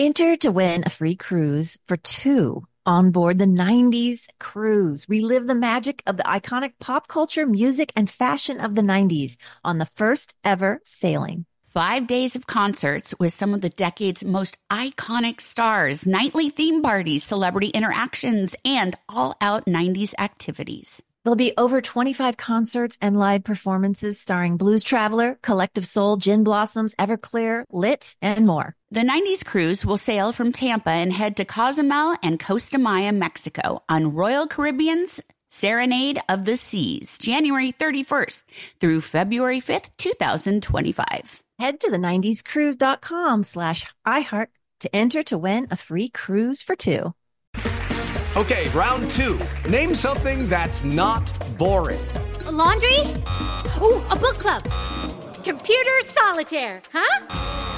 Enter to win a free cruise for two on board the 90s cruise. Relive the magic of the iconic pop culture, music, and fashion of the 90s on the first ever sailing. Five days of concerts with some of the decade's most iconic stars, nightly theme parties, celebrity interactions, and all out 90s activities. There'll be over 25 concerts and live performances starring Blues Traveler, Collective Soul, Gin Blossoms, Everclear, Lit, and more. The 90s cruise will sail from Tampa and head to Cozumel and Costa Maya, Mexico on Royal Caribbean's Serenade of the Seas, January 31st through February 5th, 2025. Head to the 90scruise.com slash iHeart to enter to win a free cruise for two. Okay, round two. Name something that's not boring. A laundry? Ooh, a book club. Computer solitaire, huh?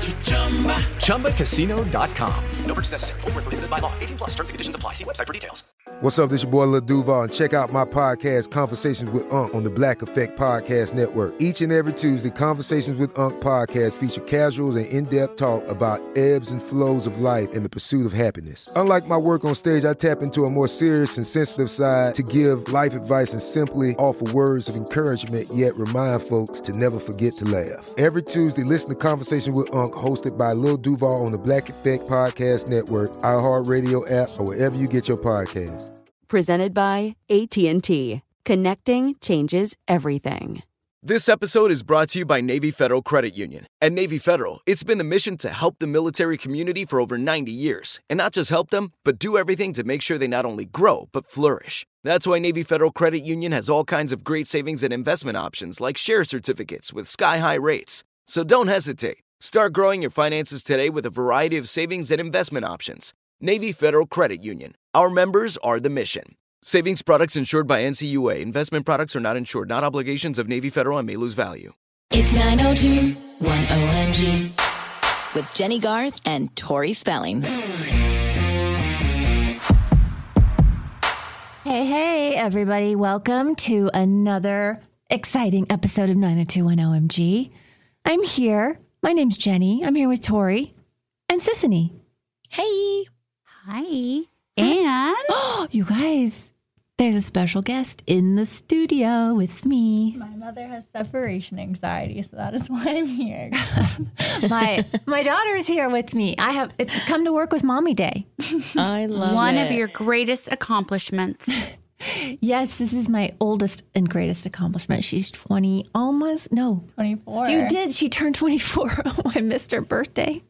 ChumbaCasino.com. No purchase necessary. Full prohibited by law. 18 plus terms and conditions apply. See website for details. What's up? This your boy Lil Duval, and check out my podcast, Conversations with Unc, on the Black Effect Podcast Network. Each and every Tuesday, Conversations with Unc podcast feature casuals and in-depth talk about ebbs and flows of life and the pursuit of happiness. Unlike my work on stage, I tap into a more serious and sensitive side to give life advice and simply offer words of encouragement, yet remind folks to never forget to laugh. Every Tuesday, listen to Conversation with Unc, hosted by Lil Duval on the Black Effect Podcast Network, iHeartRadio app, or wherever you get your podcasts. Presented by AT&T. Connecting changes everything. This episode is brought to you by Navy Federal Credit Union. At Navy Federal, it's been the mission to help the military community for over 90 years. And not just help them, but do everything to make sure they not only grow, but flourish. That's why Navy Federal Credit Union has all kinds of great savings and investment options like share certificates with sky high rates. So don't hesitate. Start growing your finances today with a variety of savings and investment options. Navy Federal Credit Union. Our members are the mission. Savings products insured by NCUA. Investment products are not insured, not obligations of Navy Federal and may lose value. It's 90210 OMG with Jennie Garth and Tori Spelling. Hey, hey, everybody. Welcome to another exciting episode of 90210 OMG. I'm here. My name's Jennie. I'm here with Tori and Sisanie. Hey. Hi. And Oh, you guys, there's a special guest in the studio with me. My mother has separation anxiety, so that is why I'm here. my my daughter's here with me. I have it's come to work with mommy day. I love it. one it. of your greatest accomplishments. Yes, this is my oldest and greatest accomplishment. She's 20 almost no. 24. You did. She turned 24. Oh, I missed her birthday.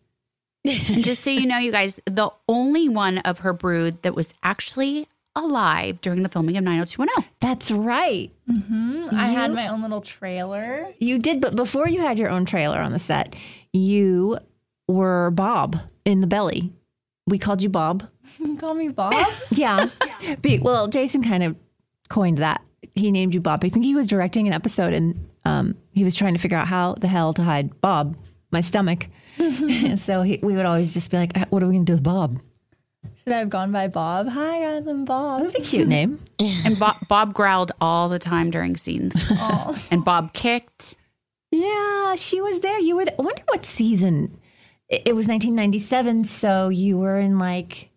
just so you know, you guys, the only one of her brood that was actually alive during the filming of 90210. That's right. hmm I had my own little trailer. You did, but before you had your own trailer on the set, you were Bob in the belly. We called you Bob. You call me Bob? Yeah. Be- well, Jason kind of coined that. He named you Bob. I think he was directing an episode and um, he was trying to figure out how the hell to hide Bob, my stomach. so he, we would always just be like, what are we going to do with Bob? Should I have gone by Bob? Hi, guys, I'm Bob. That'd a cute name. And Bob, Bob growled all the time during scenes. Aw. And Bob kicked. Yeah, she was there. You were there. I wonder what season. It, it was 1997, so you were in like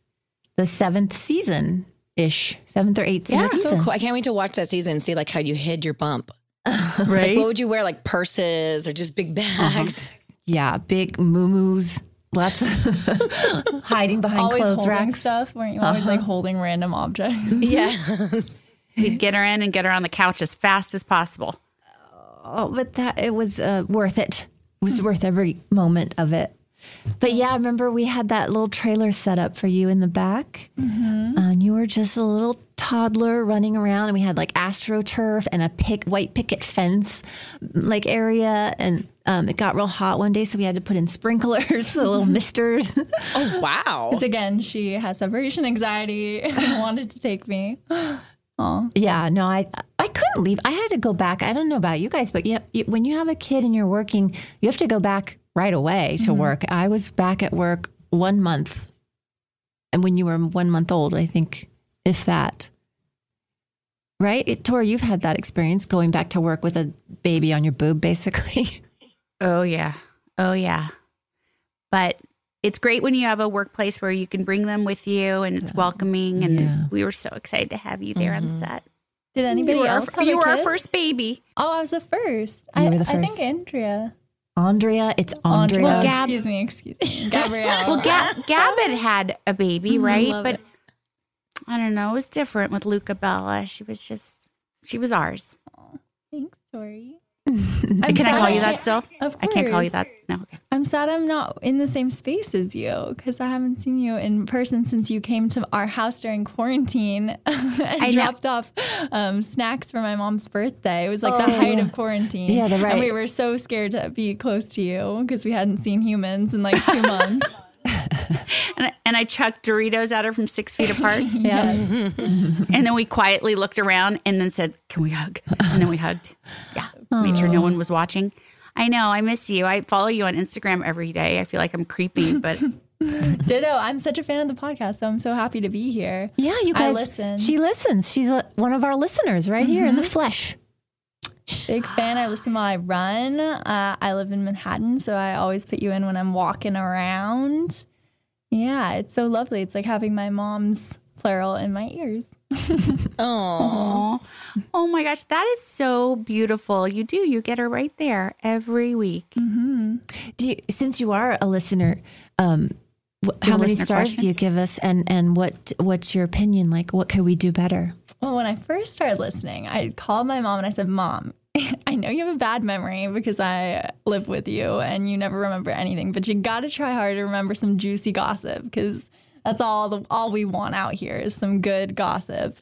the seventh season ish, seventh or eighth Yeah, season. it's so cool. I can't wait to watch that season and see like how you hid your bump. Like, Right? what would you wear? Like purses or just big bags? Yeah, big moo lots of hiding behind always clothes holding racks. stuff. Weren't you always like holding random objects? Yeah. We'd get her in and get her on the couch as fast as possible. Oh, but that it was uh, worth it. It was worth every moment of it. But yeah, I remember we had that little trailer set up for you in the back, and you were just a little toddler running around, and we had like astroturf and a pick white picket fence like area, and um, it got real hot one day, so we had to put in sprinklers, the little misters. oh wow. Because again, she has separation anxiety and wanted to take me. Oh, Yeah, no, I I couldn't leave. I had to go back. I don't know about you guys, but you, you, when you have a kid and you're working, you have to go back right away to mm-hmm. work. I was back at work one month and when you were one month old, I think, if that. Right, it, Tori, you've had that experience going back to work with a baby on your boob, basically. Oh, yeah. Oh, yeah. But it's great when you have a workplace where you can bring them with you and it's welcoming. And Yeah. we were so excited to have you there on mm-hmm. set. Did anybody you were, else our, have you a were our first baby. Oh, I was the first. You I, were the I think. Andrea. Andrea, it's Andrea. Andrea. Gab- Excuse me. Excuse me. Gabrielle. Well, Gab, Gab had had a baby, mm, right? love But it. I don't know. It was different with Luca Bella. She was just, she was ours. Thanks, Tori. Can I call you that still? Of I can't call you that. No. Okay. I'm sad I'm not in the same space as you because I haven't seen you in person since you came to our house during quarantine and know. dropped off um, snacks for my mom's birthday. It was like the Oh, height yeah. of quarantine. Yeah, they're And we were so scared to be close to you because we hadn't seen humans in like two months. And I, and I chucked Doritos at her from six feet apart. Yeah. and then we quietly looked around and then said, Can we hug? And then we hugged. Yeah. Made sure no one was watching. I know. I miss you. I follow you on Instagram every day. I feel like I'm creeping, but Ditto. I'm such a fan of the podcast, so I'm so happy to be here. Yeah, you I guys. listen. She listens. She's a, one of our listeners right here in the mm-hmm. flesh. Big fan. I listen while I run. Uh, I live in Manhattan, so I always put you in when I'm walking around. Yeah, it's so lovely. It's like having my mom's plural in my ears. Oh, oh, my gosh, that is so beautiful. You do. You get her right there every week. Do you, since you are a listener, um, wh- how many listener stars question? do you give us, and and what what's your opinion? Like, what could we do better? Well, when I first started listening, I called my mom and I said, Mom, I know you have a bad memory because I live with you and you never remember anything, but you got to try hard to remember some juicy gossip because that's all the all we want out here is some good gossip.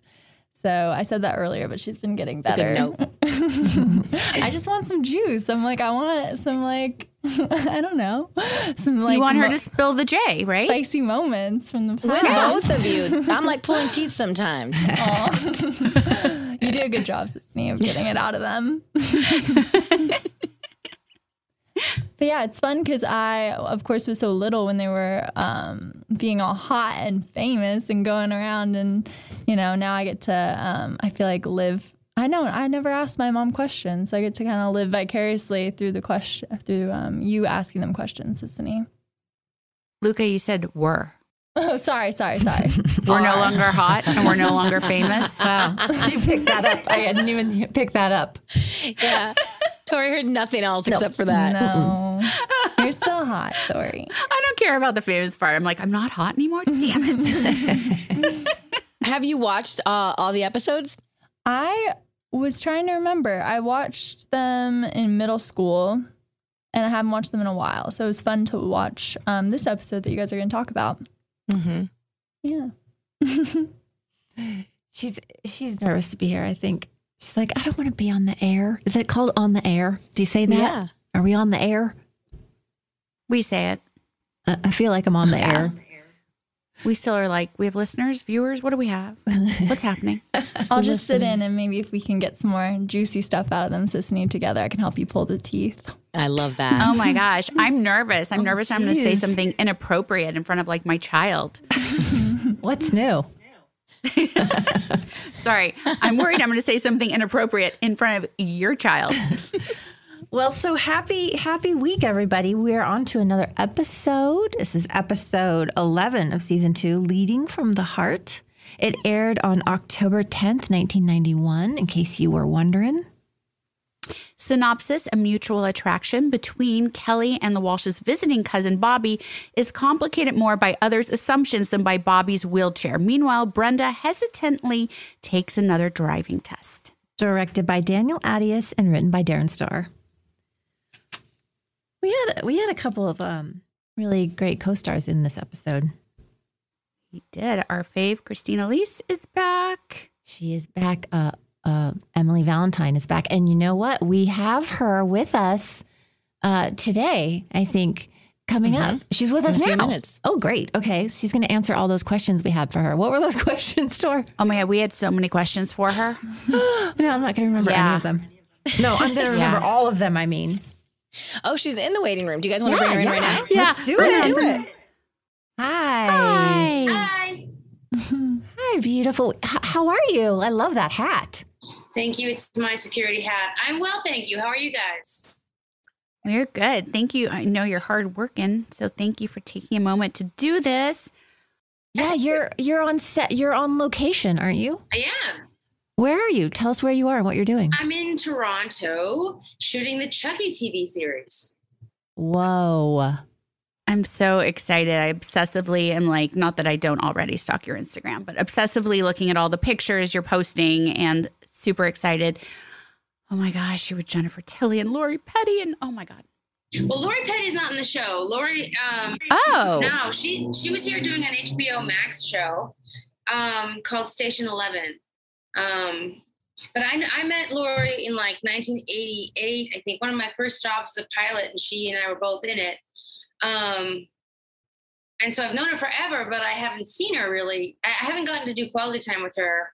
So I said that earlier, but she's been getting better. I just want some juice. I'm like, I want some like, I don't know, some like you want her mo- to spill the J, right? spicy moments from the with both of you. I'm like pulling teeth sometimes. You do a good job, Sisanie, of getting it out of them. But yeah, it's fun because I, of course, was so little when they were um, being all hot and famous and going around, and you know, now I get to, um, I feel like live. I know I never asked my mom questions, so I get to kind of live vicariously through the question, through um, you asking them questions, Sisanie. Luca, you said were. Oh, sorry, sorry, sorry. We're no longer hot and we're no longer famous. Wow, you picked that up. I didn't even pick that up. Yeah. Tori heard nothing else except for that. No, you're still hot. Sorry. I don't care about the famous part. I'm like, I'm not hot anymore. Damn it. Have you watched uh, all the episodes? I was trying to remember. I watched them in middle school and I haven't watched them in a while. So it was fun to watch um, this episode that you guys are going to talk about. Mm-hmm. Yeah. She's she's nervous to be here. I think she's like, I don't want to be on the air. Is it called on the air? Do you say that? Yeah. Are we on the air? we say it. Uh, I feel like I'm on the air. We still are like, we have listeners, viewers. What do we have? What's happening? I'll just sit in and maybe if we can get some more juicy stuff out of them, Sisanie, together, I can help you pull the teeth. I love that. Oh my gosh. I'm nervous. I'm nervous I'm going to say something inappropriate in front of like my child. What's new? Sorry. I'm worried I'm going to say something inappropriate in front of your child. Well, so happy, happy week, everybody. We're on to another episode. This is episode 11 of season two, Leading from the Heart. It aired on October 10th, 1991, in case you were wondering. Synopsis A mutual attraction between Kelly and the Walsh's visiting cousin Bobby is complicated more by others' assumptions than by Bobby's wheelchair. Meanwhile, Brenda hesitantly takes another driving test. Directed by Daniel Attias and written by Darren Star. We had we had a couple of um, really great co-stars in this episode. We did. Our fave, Christine Elise, is back. She is back. Uh, uh, Emily Valentine is back, and you know what? We have her with us uh, today. I think coming up. She's with us In a few now. minutes. Oh, great. Okay, she's going to answer all those questions we had for her. What were those questions, Tor? Oh my God, we had so many questions for her. No, I'm not going to remember any of them. No, I'm going to remember Yeah. all of them. I mean, Oh, she's in the waiting room. Do you guys want to Yeah, bring her in right now? Yeah, Let's do let's it. do it. Hi. Hi. Hi. beautiful. H- how are you? I love that hat. Thank you. It's my security hat. I'm well, thank you. How are you guys? We're good. Thank you. I know you're hard working, so thank you for taking a moment to do this. Yeah, you're you're on set. You're on location, aren't you? I am. Where are you? Tell us where you are and what you're doing. I'm in Toronto shooting the Chucky TV series. Whoa. I'm so excited. I obsessively am like, not that I don't already stalk your Instagram, but obsessively looking at all the pictures you're posting and super excited. Oh my gosh, you were Jennifer Tilly and Lori Petty, and oh my God. Well, Lori Petty's not in the show. Lori, um, Oh. no, she she was here doing an HBO Max show um, called Station Eleven. Um, but I, I met Lori in like 1988. I think one of my first jobs as a pilot, and she and I were both in it. Um, and so I've known her forever, but I haven't seen her really. I I haven't gotten to do quality time with her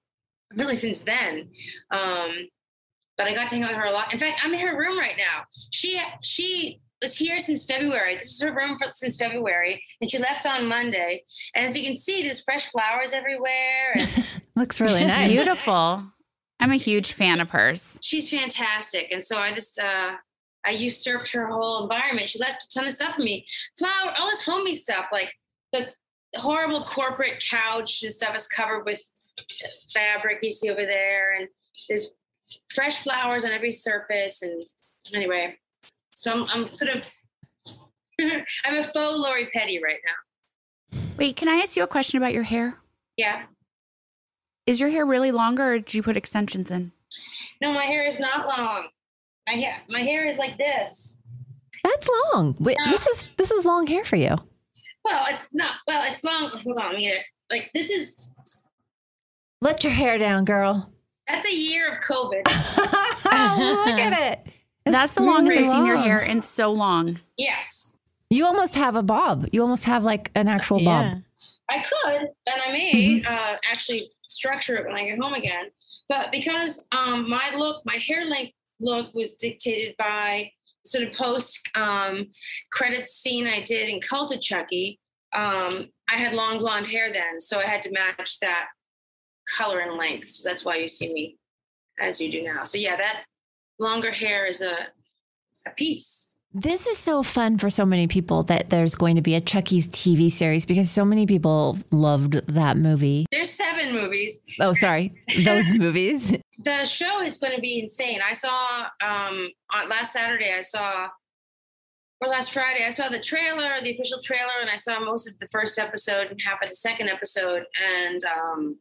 really since then. Um, but I got to hang out with her a lot. In fact, I'm in her room right now. She she was here since February. This is her room for, since February, and she left on Monday. And as you can see, there's fresh flowers everywhere. And Looks really nice. Beautiful. I'm a huge fan of hers. she's fantastic. And so I just uh, I usurped her whole environment. She left a ton of stuff for me, flower, all this homey stuff, like the horrible corporate couch and stuff is covered with fabric you see over there, and there's fresh flowers on every surface. And anyway, so I'm, I'm sort of I'm a faux Lori Petty right now. Wait, can I ask you a question about your hair? Yeah. Is your hair really longer or did you put extensions in? No, my hair is not long. My hair, my hair is like this. That's long. Wait, this is this is long hair for you. Well, it's not. Well, it's long. Hold on, let me get it. Like this is. Let your hair down, girl. That's a year of COVID. oh, look at it. It's That's the longest I've seen your hair in so long. yes, You almost have a bob. You almost have like an actual bob. I could, and I may Mm-hmm. uh, actually structure it when I get home again. But because um, my look, my hair length look was dictated by sort of post um, credits scene I did in Cult of Chucky. Um, I had long blonde hair then, so I had to match that color and length. So that's why you see me as you do now. So yeah, that longer hair is a a piece. This is so fun for so many people that there's going to be a Chucky's TV series because so many people loved that movie. There's seven movies. Oh, sorry, those movies. the show is going to be insane. I saw um on last Saturday. I saw or last Friday. I saw the trailer, the official trailer, and I saw most of the first episode and half of the second episode. And um,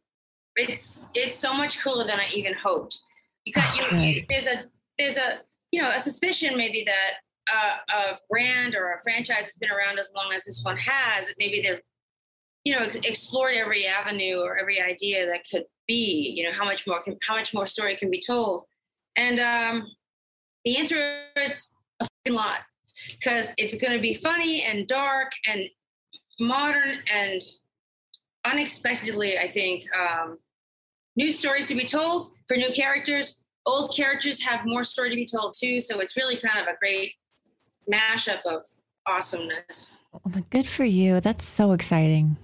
it's it's so much cooler than I even hoped. You got you. There's a there's a you know a suspicion maybe that uh, a brand or a franchise has been around as long as this one has. That maybe they've you know ex- explored every avenue or every idea that could be. You know how much more can, how much more story can be told, and um, the answer is a fucking lot because it's going to be funny and dark and modern and unexpectedly, I think, um, new stories to be told for new characters. Old characters have more story to be told too, so it's really kind of a great mashup of awesomeness. Well, Good for you. That's so exciting.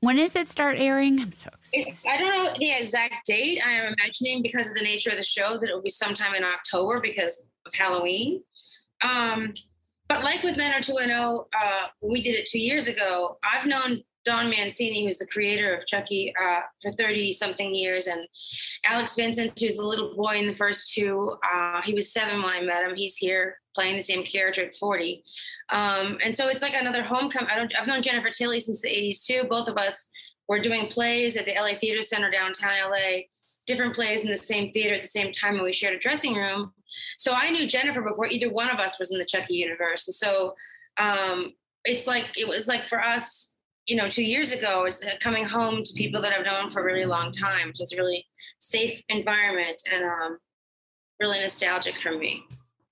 When does it start airing? I'm so excited. It- I don't know the exact date. I am imagining because of the nature of the show that it will be sometime in October because of Halloween. Um, but like with 90210, uh, when we did it two years ago, I've known Don Mancini, who's the creator of Chucky, uh, for 30 something years, and Alex Vincent, who's a little boy in the first two. Uh, he was seven when I met him. He's here playing the same character at 40. Um, and so it's like another homecoming. I don't, I've known Jennifer Tilly since the 80s too. Both of us were doing plays at the LA Theater Center downtown LA, different plays in the same theater at the same time, and we shared a dressing room. So I knew Jennifer before either one of us was in the Chucky universe. And so um, it's like, it was like for us, you know, two years ago, is that coming home to people that I've known for a really long time. So it's a really safe environment and um, really nostalgic for me.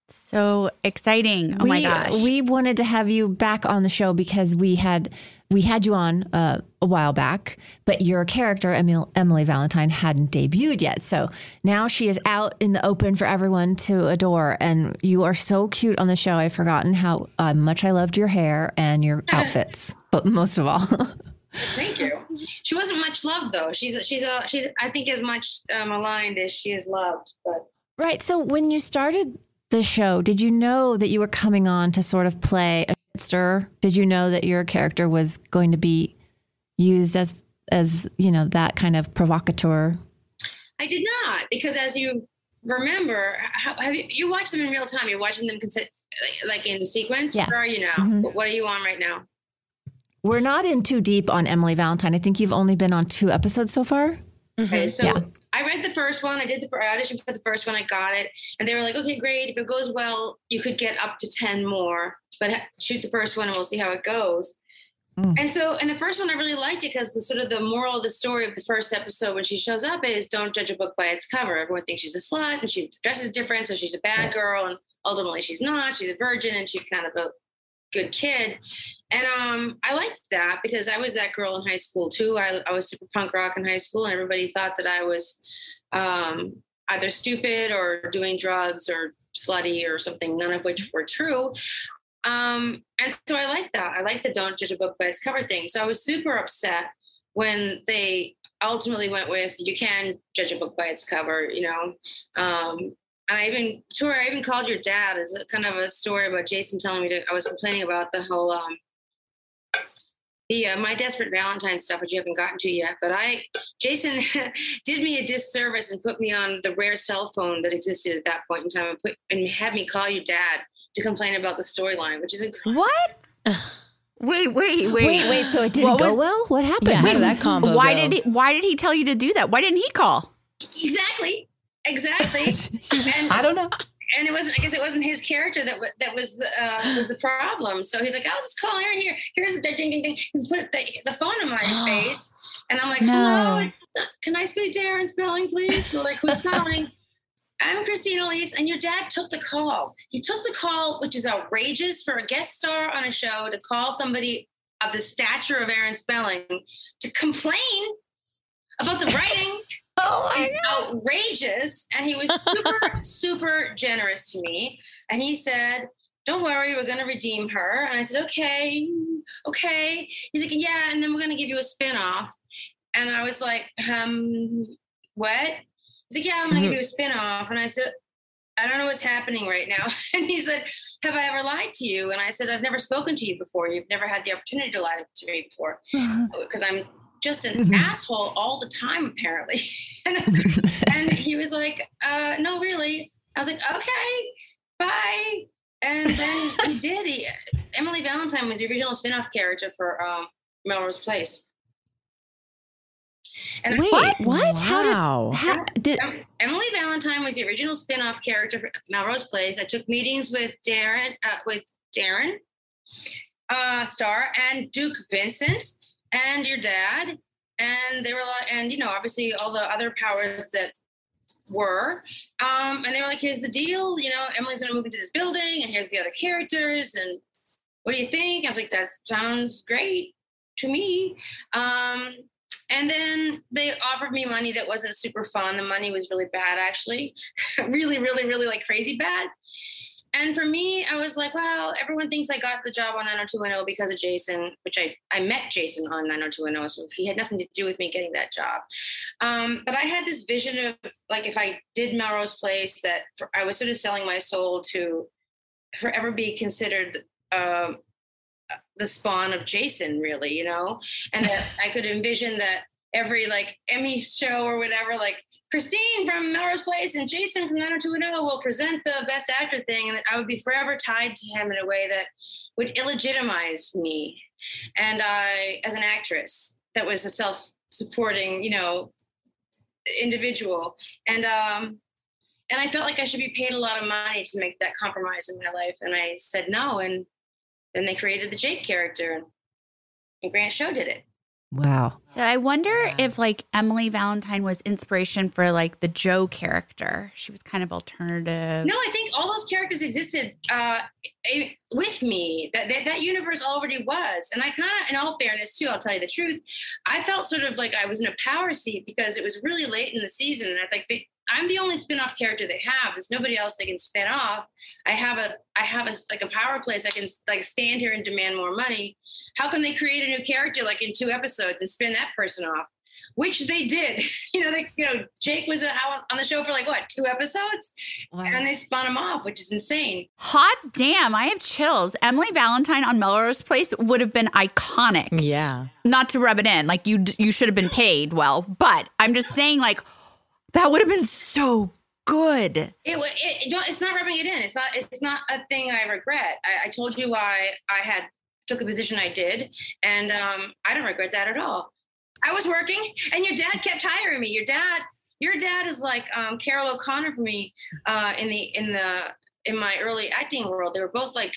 So exciting. Oh we, my gosh. We wanted to have you back on the show because we had we had you on uh, a while back, but your character Emil, Emily Valentine hadn't debuted yet. So now she is out in the open for everyone to adore, and you are so cute on the show. I've forgotten how uh, much I loved your hair and your outfits, but most of all. Thank you. She wasn't much loved though. She's a, she's a she's I think as much uh, maligned as she is loved. But Right. So when you started the show, did you know that you were coming on to sort of play a stir? Did you know that your character was going to be used as as you know that kind of provocateur? I did not because as you remember, how, have you, you watched them in real time? You're watching them consi- like in sequence. Yeah. Where are you now? Mhm. What are you on right now? We're not in too deep on Emily Valentine. I think you've only been on two episodes so far. Okay, mm-hmm. so Yeah. I read the first one. I did the I auditioned for the first one. I got it, and they were like, "Okay, great. If it goes well, you could get up to ten more, but shoot the first one, and we'll see how it goes." Mm. And so, and the first one, I really liked it because the sort of the moral of the story of the first episode when she shows up is don't judge a book by its cover. Everyone thinks she's a slut and she dresses different, so she's a bad girl, and ultimately she's not. She's a virgin and she's kind of a good kid. And um, I liked that because I was that girl in high school too. I, I was super punk rock in high school, and everybody thought that I was um, either stupid or doing drugs or slutty or something, none of which were true. Um, and so I like that. I like the don't judge a book by its cover thing. So I was super upset when they ultimately went with you can judge a book by its cover, you know. Um, and I even to her, I even called your dad as a kind of a story about Jason telling me to I was complaining about the whole um the uh, my desperate Valentine stuff, which you haven't gotten to yet. But I, Jason, did me a disservice and put me on the rare cell phone that existed at that point in time, and put and had me call your dad to complain about the storyline, which is incredible. What? Wait, wait, wait, Wait, wait, so it didn't What go was- well? What happened? Yeah, how did that combo Why go? did he? Why did he tell you to do that? Why didn't he call? Exactly, exactly. and I don't know. And it wasn't. I guess it wasn't his character that wa- that was the uh, was the problem. So he's like, "Oh, let's call Aaron here. Here's the ding ding ding." He's put the, the phone in my face, and I'm like, No. "Hello, it's, can I speak to Aaron Spelling, please?" They're like, "Who's calling?" I'm Christine Elise, and your dad took the call. He took the call, which is outrageous for a guest star on a show to call somebody of the stature of Aaron Spelling to complain about the writing Oh is outrageous. And he was super, super generous to me. And he said, Don't worry, we're going to redeem her. And I said, Okay, okay. He's like, Yeah, and then we're going to give you a spin off. And I was like, Um, what? He's like, Yeah, I'm going to give you a spin off. And I said, I don't know what's happening right now. And he said, Have I ever lied to you? And I said, I've never spoken to you before. You've never had the opportunity to lie to me before because I'm just an asshole all the time, apparently. and, and he was like, uh, No, really. I was like, Okay, bye. And then he did. He, Emily Valentine was the original spin off character for um, Melrose Place. And Wait, what? How did, how, did Em- Emily Valentine was the original spin-off character for Melrose Place. I took meetings with Darren, uh, with Darren uh, Star and Duke Vincent and your dad, and they were like, and you know, obviously all the other powers that were, um, and they were like, "Here's the deal. You know, Emily's to move into this building, and here's the other characters, and what do you think?" I was like, "That sounds great to me." Um, and then they offered me money that wasn't super fun. The money was really bad, actually. really, really, really like crazy bad. And for me, I was like, well, everyone thinks I got the job on 90210 because of Jason, which I, I met Jason on 90210. So he had nothing to do with me getting that job. Um, but I had this vision of like, if I did Melrose Place, that for, I was sort of selling my soul to forever be considered um, the spawn of Jason, really, you know, and I could envision that every like Emmy show or whatever, like Christine from Melrose Place and Jason from 90210 will present the Best Actor thing, and I would be forever tied to him in a way that would illegitimize me, and I as an actress that was a self-supporting, you know, individual, and um. And I felt like I should be paid a lot of money to make that compromise in my life. And I said no. And then they created the Jake character, and Grant Show did it. Wow. So I wonder if like Emily Valentine was inspiration for like the Jo character. She was kind of alternative. No, I think all those characters existed uh, with me. That, that that universe already was, and I kind of, in all fairness, too, I'll tell you the truth. I felt sort of like I was in a power seat because it was really late in the season, and I think they, I'm the only spin-off character they have. There's nobody else they can spin off. I have a I have a like a power place. I can like stand here and demand more money. How can they create a new character like in two episodes and spin that person off? Which they did. You know, they you know Jake was uh, out on the show for like what two episodes, wow. and they spun him off, which is insane. Hot damn! I have chills. Emily Valentine on Melrose Place would have been iconic. Yeah. Not to rub it in, like you you should have been paid well, but I'm just saying like that would have been so good. It, it, it it's not rubbing it in. It's not it's not a thing I regret. I, I told you why I had took the position I did, and um, I don't regret that at all. I was working, and your dad kept hiring me. Your dad, your dad is like um, Carroll O'Connor for me uh, in the in the in my early acting world. They were both like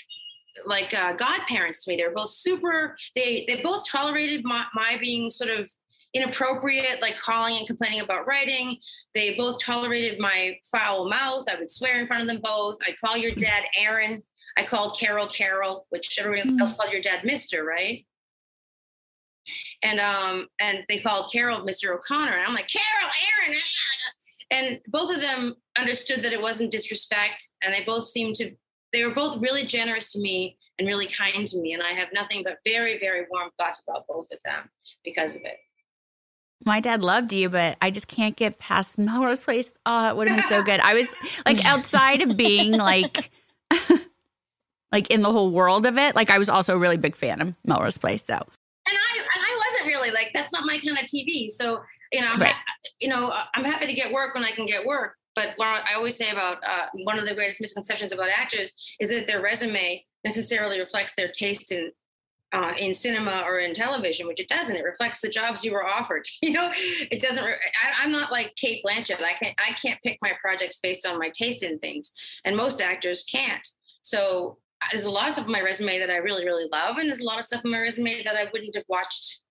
like uh, godparents to me. They were both super. They they both tolerated my, my being sort of inappropriate, like calling and complaining about writing. They both tolerated my foul mouth. I would swear in front of them both. I call your dad Aaron. I called Carroll Carroll, which everyone mm. else called your dad Mister, right? and um and they called Carroll Mr. O'Connor, and I'm like Carroll, Aaron, ah. and both of them understood that it wasn't disrespect, and they both seemed to they were both really generous to me and really kind to me, and I have nothing but very very warm thoughts about both of them because of it. My dad loved you, but I just can't get past Melrose Place. Oh, it would have been so good. I was like outside of being like like in the whole world of it. Like I was also a really big fan of Melrose Place. So and I and I wasn't really like that's not my kind of TV. So you know, I'm right. ha- you know, I'm happy to get work when I can get work. But what I always say about uh, one of the greatest misconceptions about actors is that their resume necessarily reflects their taste in uh, in cinema or in television, which it doesn't. It reflects the jobs you were offered. You know, it doesn't. Re- I, am not like Cate Blanchett. I can't. I can't pick my projects based on my taste in things, and most actors can't. So there's a lot of stuff on my resume that I really, really love, and there's a lot of stuff on my resume that I wouldn't have watched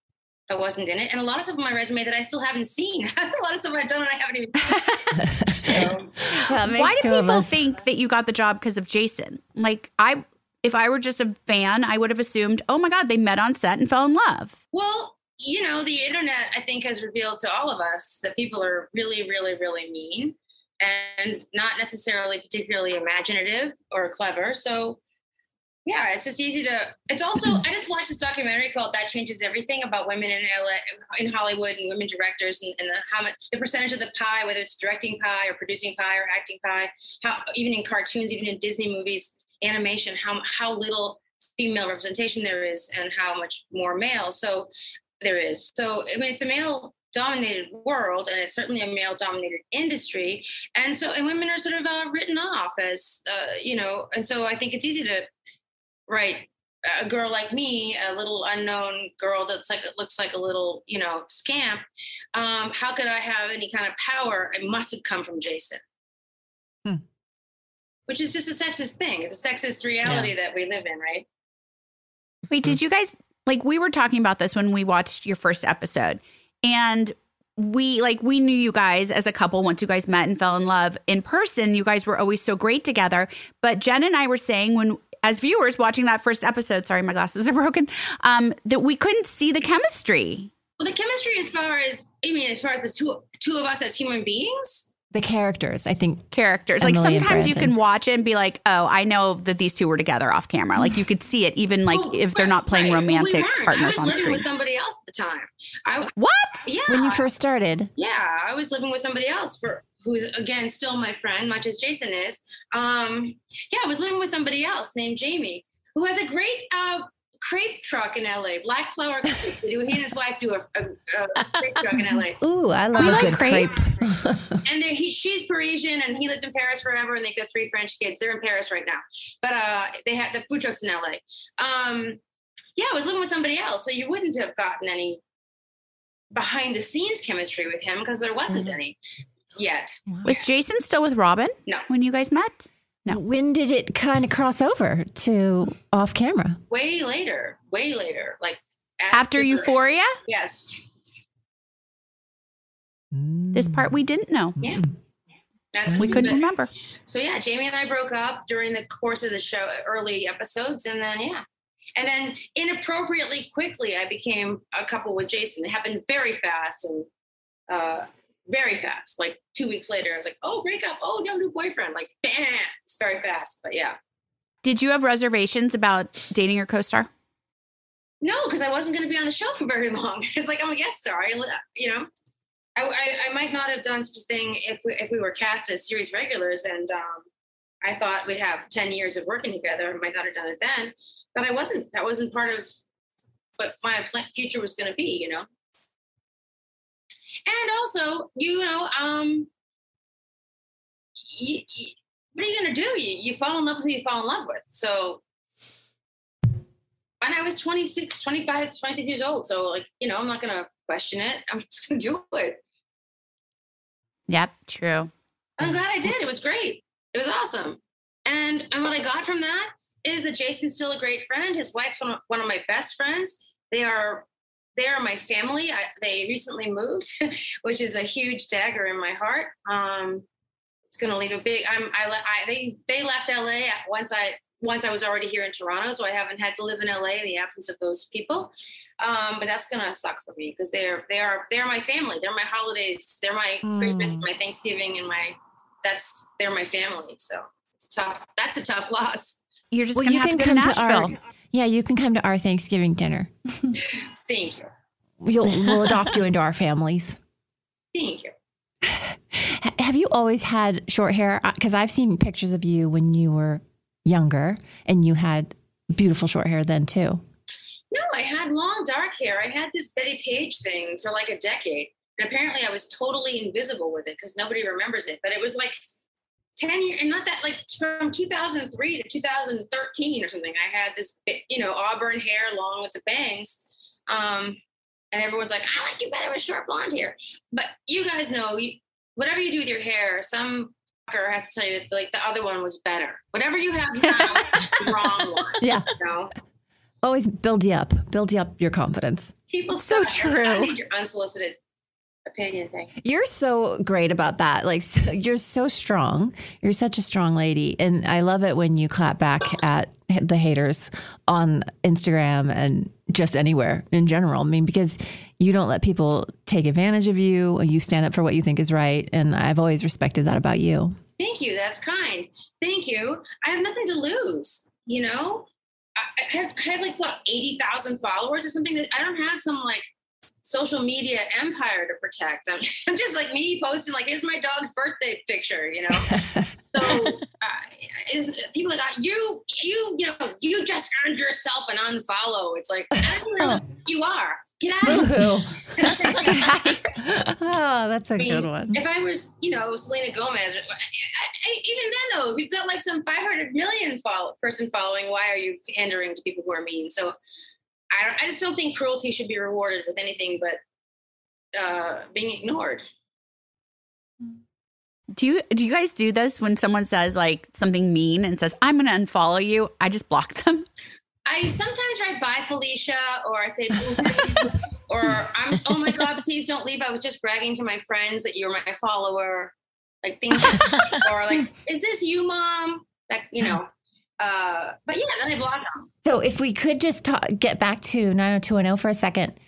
if I wasn't in it, and a lot of stuff on my resume that I still haven't seen. a lot of stuff I've done and I haven't even. well, Why do people think that you got the job because of Jason? Like I, if I were just a fan, I would have assumed, oh my god, they met on set and fell in love. Well, you know, the internet I think has revealed to all of us that people are really, really, really mean and not necessarily particularly imaginative or clever. So yeah, it's just easy to. It's also I just watched this documentary called "That Changes Everything" about women in LA, in Hollywood, and women directors, and, and the, how much the percentage of the pie, whether it's directing pie or producing pie or acting pie, how even in cartoons, even in Disney movies, animation, how how little female representation there is, and how much more male. So there is. So I mean, it's a male dominated world and it's certainly a male dominated industry and so and women are sort of uh, written off as uh, you know and so i think it's easy to right a girl like me a little unknown girl that's like it looks like a little you know scamp um, how could i have any kind of power it must have come from jason hmm. Which is just a sexist thing. It's a sexist reality yeah. that we live in right? Wait did you guys like we were talking about this when we watched your first episode and we like we knew you guys as a couple once you guys met and fell in love in person. You guys were always so great together. But jen and i were saying when as viewers watching that first episode, sorry, my glasses are broken, um, that we couldn't see the chemistry. Well, the chemistry, as far as I mean, as far as the two two of us as human beings, the characters, I think characters. Emily like sometimes you can watch it and be like, "Oh, I know that these two were together off camera." Like you could see it, even like well, if they're not playing right. romantic we partners on screen. I was living with somebody else at the time. I, what? Yeah, when you first started. Yeah, I was living with somebody else for who's again still my friend, much as Jason is. Um, yeah, I was living with somebody else named Jamie, who has a great uh, crepe truck in LA, Black Flower Crepes. he and his wife do a, a, a crepe truck in LA. Ooh, I love like crepes. crepes. and he, she's Parisian, and he lived in Paris forever, and they've got three French kids. They're in Paris right now, but uh, they had the food trucks in LA. Um, yeah, I was living with somebody else, so you wouldn't have gotten any behind the scenes chemistry with him because there wasn't mm-hmm. any yet. Was Jason still with Robin? No. When you guys met? No. When did it kind of cross over to off camera? Way later. Way later. Like after, after Euphoria? Yes. This part we didn't know. Yeah. That's we couldn't remember. So yeah, Jamie and I broke up during the course of the show, early episodes, and then yeah, and then inappropriately quickly, I became a couple with Jason. It happened very fast, and uh, very fast. Like two weeks later, I was like, oh, break up. Oh, no, new boyfriend. Like, bam, it's very fast. But yeah. Did you have reservations about dating your co-star? No, because I wasn't going to be on the show for very long. It's like I'm a guest star. I, you know, I, I, I, might not have done such a thing if we, if we were cast as series regulars, and um, I thought we'd have ten years of working together. I might not have done it then, but I wasn't. That wasn't part of what my future was going to be. You know, and also, you know, um, you, you, what are you going to do? You, you fall in love with who you fall in love with. So when I was 26, 25, 26 years old. So like, you know, I'm not going to question it. I'm just to do it. Yep, true. I'm glad I did. It was great. It was awesome. And and what I got from that is that Jason's still a great friend. His wife's one of, one of my best friends. They are they are my family. I, they recently moved, which is a huge dagger in my heart. Um, it's going to leave a big. I'm. I, I. They. They left LA once I. Once I was already here in Toronto, so I haven't had to live in LA in the absence of those people. Um, but that's gonna suck for me because they're they are they're my family. They're my holidays. They're my mm. Christmas, my Thanksgiving, and my that's they're my family. So it's tough. That's a tough loss. You're just well, gonna you have can to come to, to our yeah, you can come to our Thanksgiving dinner. Thank you. We'll, we'll adopt you into our families. Thank you. Have you always had short hair? Because I've seen pictures of you when you were younger and you had beautiful short hair then too. No, I had long dark hair. I had this Bettie Page thing for like a decade. And apparently I was totally invisible with it because nobody remembers it. But it was like 10 years, and not that like from 2003 to 2013 or something. I had this, you know, auburn hair long with the bangs. Um, and everyone's like, I like you better with short blonde hair. But you guys know, you, whatever you do with your hair, some fucker has to tell you that like the other one was better. Whatever you have now, the wrong one. Yeah. You know? Always build you up, build you up your confidence. People so true. I need your unsolicited opinion thing. You're so great about that. Like so, you're so strong. You're such a strong lady, and I love it when you clap back at the haters on Instagram and just anywhere in general. I mean, because you don't let people take advantage of you. You stand up for what you think is right, and I've always respected that about you. Thank you. That's kind. Thank you. I have nothing to lose. You know, I have, I have like what eighty thousand followers or something. I don't have some like social media empire to protect. I'm, I'm just like me posting like, here's my dog's birthday picture, you know? so uh, people like, you, you, you know, you just earned yourself an unfollow. It's like, I don't know who you are. Get out of here. oh, that's a I mean, good one. If I was, you know, Selena Gomez, I, I, even then though, if you've got like some 500 million follow, person following, why are you pandering to people who are mean? So I, I just don't think cruelty should be rewarded with anything but uh, being ignored. Do you do you guys do this when someone says like something mean and says I'm going to unfollow you? I just block them. I sometimes write bye Felicia or I say or I'm oh my god please don't leave. I was just bragging to my friends that you're my follower. Like things or like is this you mom? That you know uh, but yeah, then I block them. So if we could just talk, get back to 90210 for a second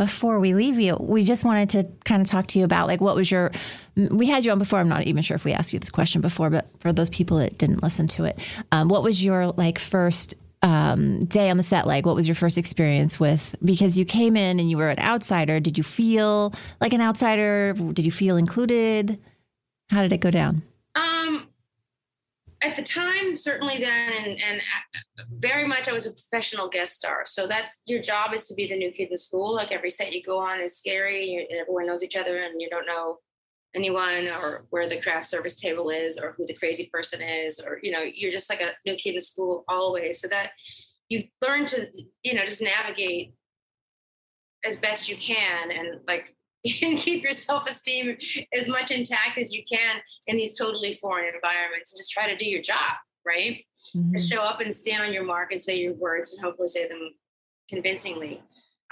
before we leave you, we just wanted to kind of talk to you about like what was your. We had you on before. I'm not even sure if we asked you this question before, but for those people that didn't listen to it, um, what was your like first um, day on the set like? What was your first experience with? Because you came in and you were an outsider. Did you feel like an outsider? Did you feel included? How did it go down? Um, at the time, certainly then, and, and uh, very much I was a professional guest star. So that's your job is to be the new kid in the school. Like every set you go on is scary. and everyone knows each other, and you don't know anyone or where the craft service table is or who the crazy person is or you know you're just like a new kid in school always so that you learn to you know just navigate as best you can and like and keep your self-esteem as much intact as you can in these totally foreign environments and just try to do your job right mm-hmm. show up and stand on your mark and say your words and hopefully say them convincingly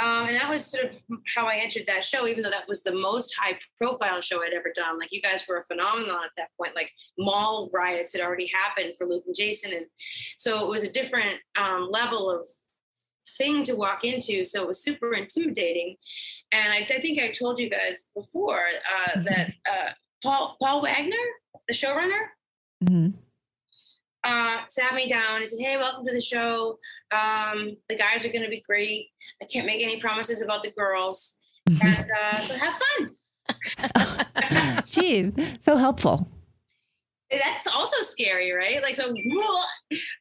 um, and that was sort of how I entered that show, even though that was the most high profile show I'd ever done. Like you guys were a phenomenon at that point. Like mall riots had already happened for Luke and Jason. And so it was a different um, level of thing to walk into. So it was super intimidating. And I, I think I told you guys before uh, that uh, Paul Paul Waigner, the showrunner, Mhm. uh, sat me down and said, "Hey, welcome to the show. Um, the guys are going to be great. I can't make any promises about the girls, and uh, so have fun." Gee, so helpful. That's also scary, right? Like so.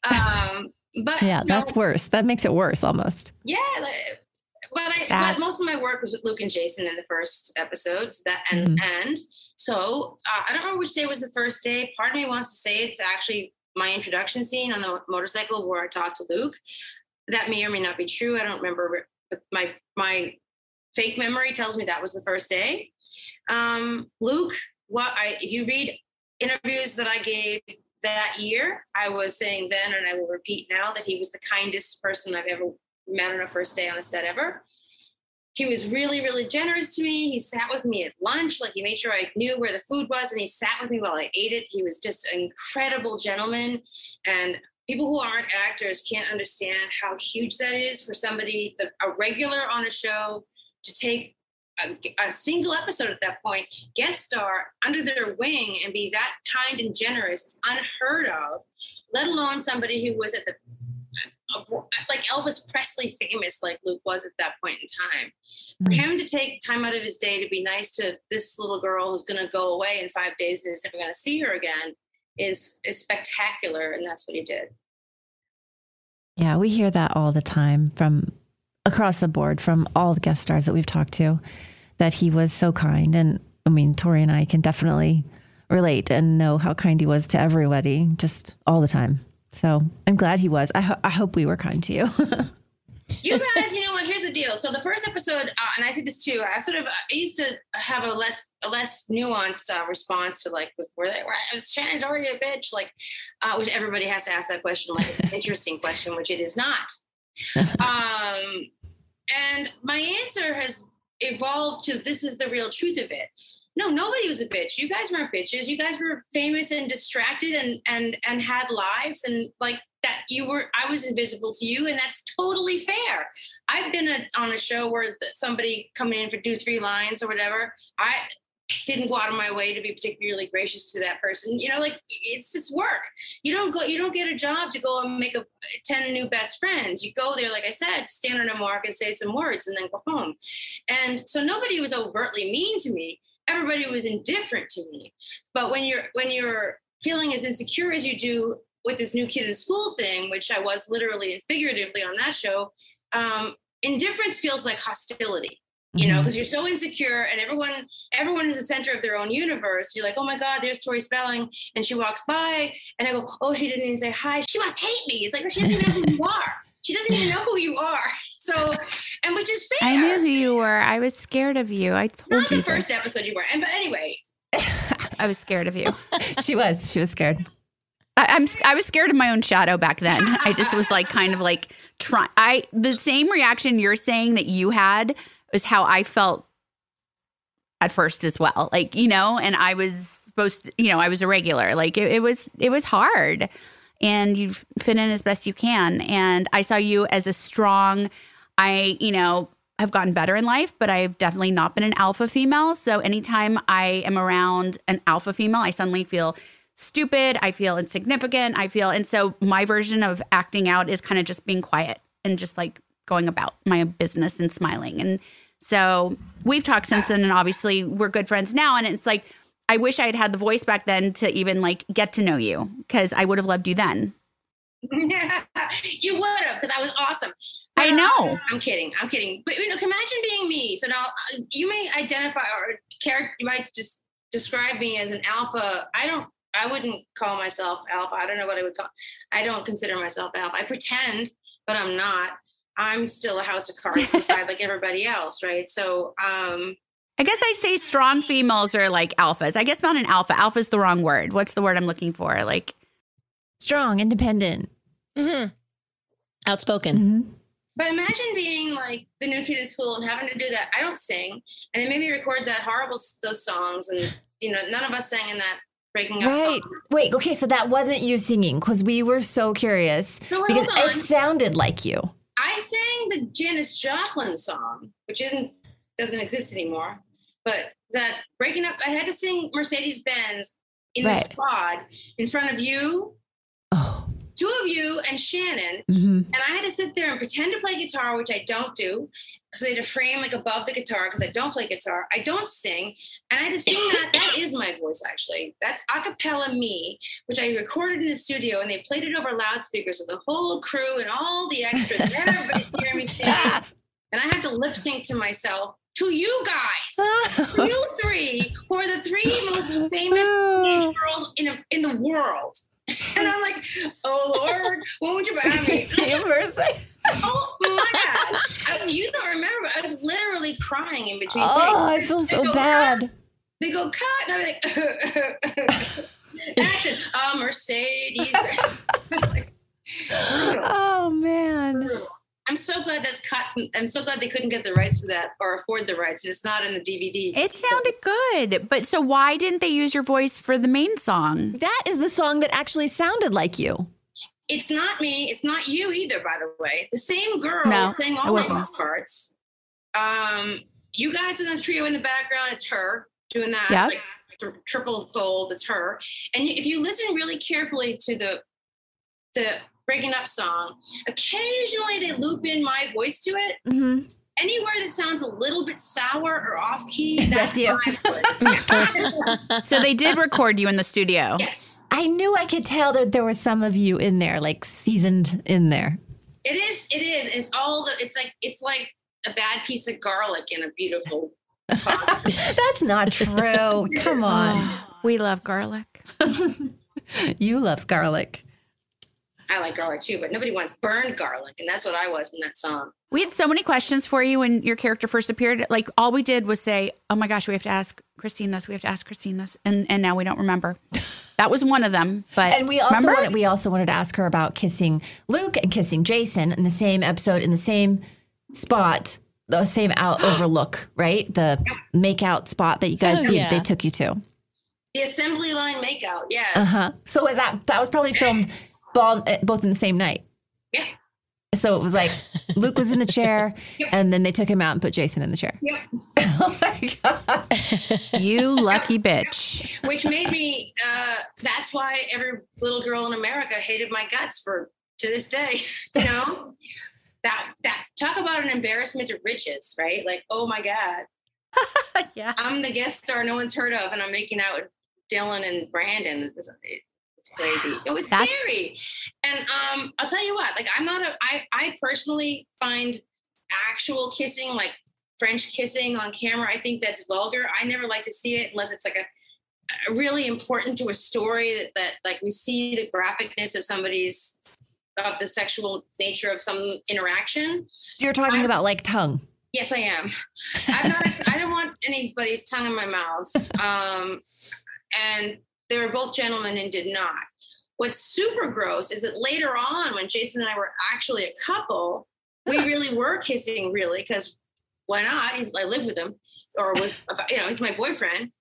Um, but Yeah, that's worse. That makes it worse almost. Yeah, like, but I Sad. but most of my work was with Luke and Jason in the first episodes. That and and so uh, I don't remember which day was the first day. Part of me wants to say it's actually my introduction scene on the motorcycle where I talked to Luke. That may or may not be true. I don't remember, but my my fake memory tells me that was the first day. Um, Luke, what I if you read interviews that I gave that year, I was saying then, and I will repeat now, that he was the kindest person I've ever met on a first day on a set ever. He was really, really generous to me. He sat with me at lunch, like he made sure I knew where the food was, and he sat with me while I ate it. He was just an incredible gentleman. And people who aren't actors can't understand how huge that is for somebody, the, a regular on a show, to take a, a single episode at that point, guest star under their wing and be that kind and generous is unheard of, let alone somebody who was at the like Elvis Presley famous like Luke was at that point in time. For hmm. him to take time out of his day to be nice to this little girl who's going to go away in five days and is never going to see her again is is spectacular, and that's what he did. Yeah, we hear that all the time from across the board from all the guest stars that we've talked to that he was so kind. And I mean, Tori and I can definitely relate and know how kind he was to everybody just all the time. So I'm glad he was. I, ho- I hope we were kind to you. you guys, you know what? Here's the deal. So the first episode, uh, and I say this too. I sort of I used to have a less a less nuanced uh, response to like, was, were they? Were, was Shannen Doherty a bitch? Like, uh, which everybody has to ask that question, like an interesting question, which it is not. Um, and my answer has evolved to this is the real truth of it. No, nobody was a bitch. You guys weren't bitches. You guys were famous and distracted and and and had lives and like that. You were. I was invisible to you, and that's totally fair. I've been a, on a show where somebody coming in for do three lines or whatever. I didn't go out of my way to be particularly gracious to that person. You know, like it's just work. You don't go. You don't get a job to go and make a ten new best friends. You go there, like I said, stand on a mark and say some words, and then go home. And so nobody was overtly mean to me everybody was indifferent to me. But when you're when you're feeling as insecure as you do with this new kid in school thing, which I was literally and figuratively on that show, um, indifference feels like hostility. You know, mm-hmm. because you're so insecure, and everyone everyone is the center of their own universe. You're like, oh my God, there's Tori Spelling, and she walks by, and I go, oh, she didn't even say hi. She must hate me. It's like, oh, she doesn't even know who you are. She doesn't even know who you are. So, and which is fair. I knew who you were. I was scared of you. I told Not you the first this. episode you were, and but anyway, I was scared of you. she was. She was scared. I, I'm I was scared of my own shadow back then. I just was like kind of like trying. I the same reaction you're saying that you had is how I felt at first as well. Like you know, and I was supposed to, you know, I was a regular. Like it, it was it was hard, and you fit in as best you can. And I saw you as a strong. I you know have gotten better in life, but I've definitely not been an alpha female. So anytime I am around an alpha female, I suddenly feel stupid. I feel insignificant. I feel, and so my version of acting out is kind of just being quiet and just like going about my business and smiling. And so we've talked since then, and obviously we're good friends now. And it's like, I wish I had had the voice back then to even like get to know you because I would have loved you then. Yeah, you would have because I was awesome. I uh, know. I'm kidding. I'm kidding. But you know, imagine being me. So now uh, you may identify or character. You might just describe me as an alpha. I don't. I wouldn't call myself alpha. I don't know what I would call. I don't consider myself alpha. I pretend, but I'm not. I'm still a house of cards inside like everybody else, right? So, um, I guess I'd say strong females are like alphas. I guess not an alpha. Alpha's the wrong word. What's the word I'm looking for? Like Strong, independent. Mm-hmm. Outspoken. Mm-hmm. But imagine being like the new kid in school and having to do that. I don't sing, and then maybe record that horrible those songs, and you know, none of us sang in that breaking up Right. song. Wait, okay, so that wasn't you singing because we were so curious No, wait, because hold on. it sounded like you. I sang the Janis Joplin song, which isn't doesn't exist anymore. But that breaking up, I had to sing Mercedes Benz in Right. the quad in front of you. Two of you, and Shannen. hmm And I had to sit there and pretend to play guitar, which I don't do. So they had to frame like above the guitar because I don't play guitar. I don't sing. And I had to sing that. That is my voice, actually. That's a cappella me, which I recorded in the studio and they played it over loudspeakers. So the whole crew and all the extras, and everybody's hearing me sing. And I had to lip sync to myself, to you guys, you three, who are the three most famous teenage girls in, in the world. And I'm like, oh Lord, what would you buy me? Oh my God. I, you don't remember. I was literally crying in between Oh. I feel so go, bad. They go, cut. And I'm like, action. Uh, Mercedes. Like. Oh man. Brutal. I'm so glad that's cut from, I'm so glad they couldn't get the rights to that or afford the rights. And it's not in the DVD. It sounded good, but so why didn't they use your voice for the main song? That is the song that actually sounded like you. It's not me. It's not you either, by the way. The same girl No, sang all of wasn't our us. parts. Um, you guys in the trio in the background, it's her doing that. Yep. Like, tr- triple fold, it's her. And if you listen really carefully to the the breaking up song, occasionally they loop in my voice to it. hmm Anywhere that sounds a little bit sour or off key, that's, That's you. my voice. So they did record you in the studio. yes. I knew I could tell that there was some of you in there, like seasoned in there. It is. It is. It's all the. It's like. It's like a bad piece of garlic in a beautiful. pasta. That's not true. Come on. We love garlic. You love garlic. I like garlic too, but nobody wants burned garlic, and that's what I was in that song. We had so many questions for you when your character first appeared. Like all we did was say, "Oh my gosh, we have to ask Christine this. We have to ask Christine this," and and now we don't remember. That was one of them. But And we also remember? wanted, we also wanted to ask her about kissing Luke and kissing Jason in the same episode in the same spot, the same out overlook, right? The make out spot that you guys they, Yeah. they took you to. The assembly line makeout. Yes. Uh huh. So was that that was probably filmed bo- uh, both in the same night. Yeah. So it was like Luke was in the chair, Yep. and then they took him out and put Jason in the chair. Yep. oh my god! you lucky bitch. Which made me. Uh, that's why every little girl in America hated my guts for to this day. You know. that that talk about an embarrassment of riches, right? Like, oh my god, yeah. I'm the guest star no one's heard of, and I'm making out with Dylan and Brandon. It, it's crazy. It was That's- scary. And um, I'll tell you what, like I'm not a I I personally find actual kissing, like French kissing on camera, I think that's vulgar. I never like to see it unless it's like a, really important to a story that, that like we see the graphicness of somebody's of the sexual nature of some interaction. You're talking about like tongue. Yes, I am. I'm not. I don't want anybody's tongue in my mouth. Um, and they were both gentlemen and did not. What's super gross is that later on, when Jason and I were actually a couple, we really were kissing, really, because why not? He's I lived with him, or was about, you know he's my boyfriend.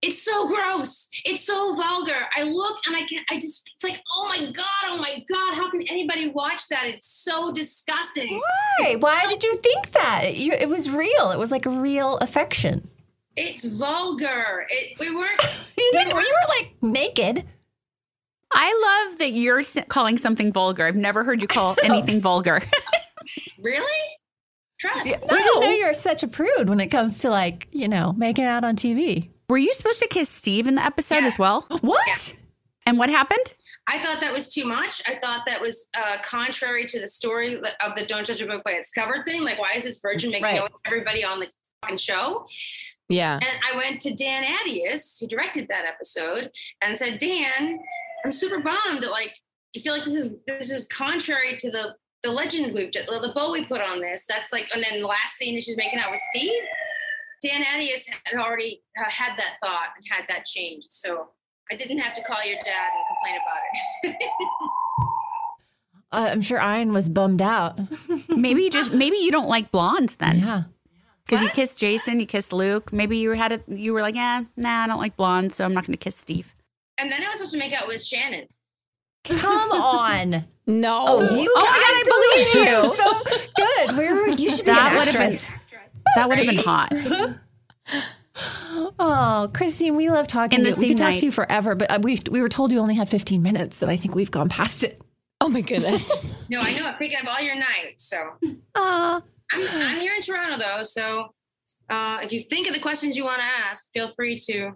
It's so gross. It's so vulgar. I look and I can I just it's like oh my god, oh my god, how can anybody watch that? It's so disgusting. Why? Why did you think that? You, it was real. It was like a real affection. It's vulgar. It, we weren't. You didn't. You were like naked. I love that you're calling something vulgar. I've never heard you call anything vulgar. Really? Trust. I didn't know you're such a prude when it comes to like you know making out on TV. Were you supposed to kiss Steve in the episode Yes. as well? What? Yeah. And what happened? I thought that was too much. I thought that was uh, contrary to the story of the "Don't judge a book by its cover" thing. Like, why is this virgin making Right. out with everybody on the fucking show? Yeah. And I went to Dan Attias, who directed that episode, and said, "Dan, I'm super bummed. that, Like, I feel like this is this is contrary to the the legend we've just, the bow we put on this. That's like, and then the last scene is she's making out with Steve. Dan Attias had already uh, had that thought and had that change, so I didn't have to call your dad and complain about it. Uh, I'm sure Ian was bummed out. Maybe you just maybe you don't like blondes then. Yeah. Because you kissed Jason, you kissed Luke. Maybe you had it. You were like, yeah, nah, I don't like blondes, so I'm not going to kiss Steve. and then I was supposed to make out with Shannen. Come on. No. Oh, you Oh my God, I believe you. So good. Where you should be That an would have been actress. that would have been hot. Oh, Christine, we love talking In to you. We same could talk night. to you forever, but uh, we we were told you only had 15 minutes, and I think we've gone past it. Oh my goodness. No, I know I'm picking up all your nights. So Ah, I'm, I'm here in Toronto though. So uh, if you think of the questions you want to ask, feel free to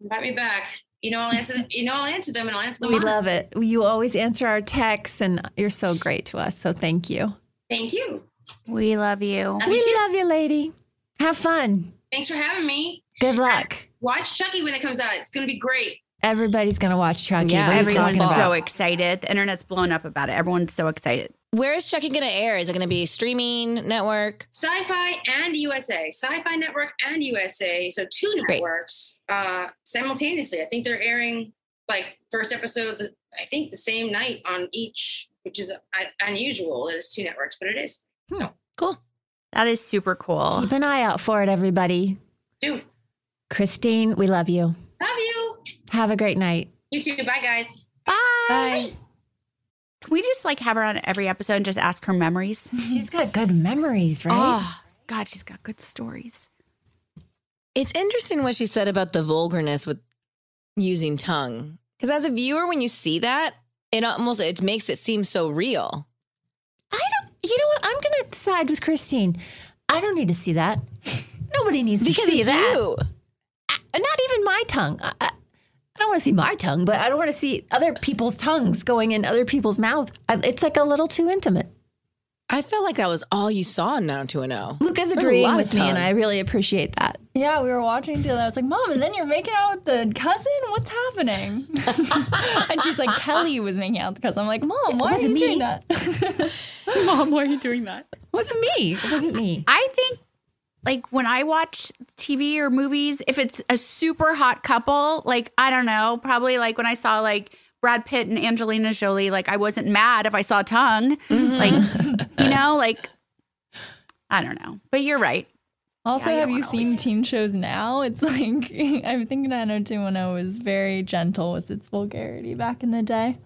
invite me back. You know, I'll answer. Them, you know, I'll answer them, and I'll answer them. we honestly. love it. You always answer our texts, and you're so great to us. So thank you. Thank you. We love you. Love We you love you, lady. Have fun. Thanks for having me. Good luck. Watch Chucky when it comes out. It's going to be great. Everybody's gonna watch Chucky. Yeah, What are you everyone's talking Everyone's about? so excited. The internet's blown up about it. Everyone's so excited. Where is Chucky going to air? Is it going to be streaming network? Sci-Fi and USA, Sci-Fi Network and USA. So two networks uh, simultaneously. I think they're airing like first episode. I think the same night on each, which is uh, unusual. It is two networks, but it is. So Cool. That is super cool. Keep an eye out for it, everybody. do Christine, we love you. love you. Have a great night. You too. Bye, guys. Bye. Can we just like have her on every episode and just ask her memories? She's got good memories, right? Oh, God, she's got good stories. It's interesting what she said about the vulgarness with using tongue. Because as a viewer, when you see that, it almost it makes it seem so real. I don't. You know what? I'm going to side with Christine. I don't need to see that. Nobody needs to Because see it's that. you. I- not even my tongue. I, I, I don't want to see my tongue, but I don't want to see other people's tongues going in other people's mouth. It's like a little too intimate. I felt like that was all you saw in 90210. Luke is There's agreeing with me, and. I really appreciate that. Yeah, we were watching together. I was like, Mom, and then you're making out with the cousin? What's happening? and she's like, Kelly was making out with the cousin. I'm like, Mom, why are you me. doing that? Mom, why are you doing that? It wasn't me. It wasn't me. I think like when I watch TV or movies, if it's a super hot couple, like I don't know, probably like when I saw like Brad Pitt and Angelina Jolie, like I wasn't mad if I saw tongue. Mm-hmm. Like, you know, like I don't know. But you're right. Also, Yeah, have you seen do teen shows now? It's like, I think 90210 was very gentle with its vulgarity back in the day.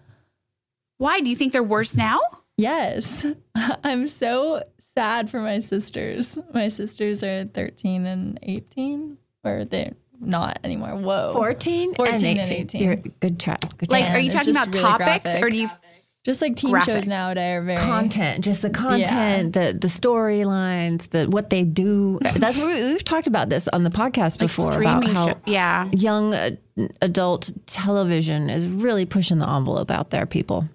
Why? Do you think they're worse now? Yes. I'm so sad for my sisters. My sisters are 13 and 18, or they're not anymore. Whoa. 14, 14 and and 18. 18. You're a good child. Good Like, child. are you talking about really topics or do you Just like teen Graphic. shows nowadays are very content, just the content, the the storylines, the what they do. That's what we, we've talked about this on the podcast like before about how show? Yeah. young uh, adult television is really pushing the envelope out there. People,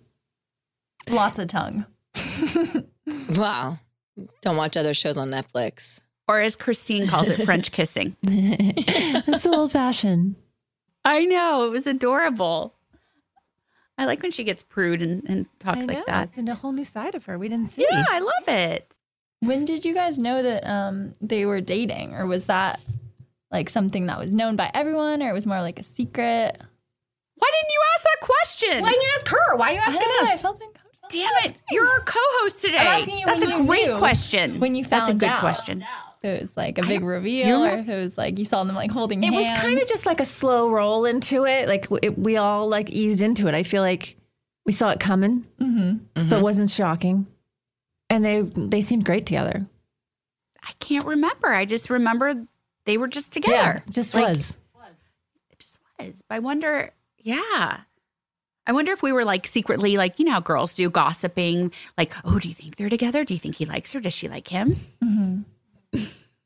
lots of tongue. Wow. Don't watch other shows on Netflix. Or as Christine calls it, French kissing. it's so old fashioned. I know. It was adorable. I like when she gets prude and, and talks like that. It's in a whole new side of her we didn't see. Yeah, I love it. When did you guys know that um, they were dating, or was that like something that was known by everyone, or it was more like a secret? Why didn't you ask that question? Why didn't you ask her? Why are you asking don't know. I us? felt like Damn it. You're our co-host today. I'm asking you That's a great knew. question. when you found That's a good out. question. if it was like a big don't- do you reveal, or it was like you saw them like holding It hands. It was kind of just like a slow roll into it. Like it, we all like eased into it. I feel like we saw it coming, Mhm. so it wasn't shocking. And they they seemed great together. I can't remember. I just remember they were just together. Yeah, it just Like, was. It just was. I wonder, yeah. I wonder if we were like secretly, like, you know how girls do gossiping, like, oh, do you think they're together? Do you think he likes her? Does she like him? Mhm.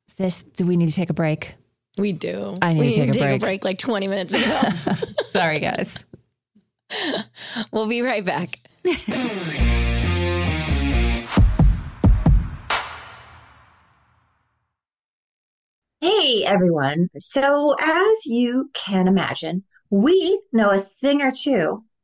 Sis, do we need to take a break? We do. I need we to take a break. break like 20 minutes ago. Sorry, guys. we'll be right back. Hey everyone. So, as you can imagine, we know a thing or two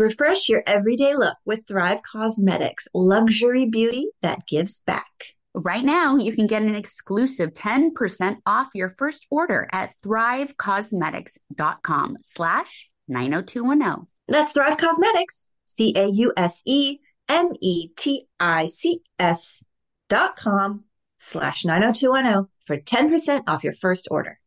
Refresh your everyday look with Thrive Causemetics luxury beauty that gives back. Right now, you can get an exclusive 10% off your first order at thrivecausemetics.com slash 90210. That's Thrive Causemetics, C-A-U-S-E-M-E-T-I-C-S dot com slash 90210 for 10% off your first order.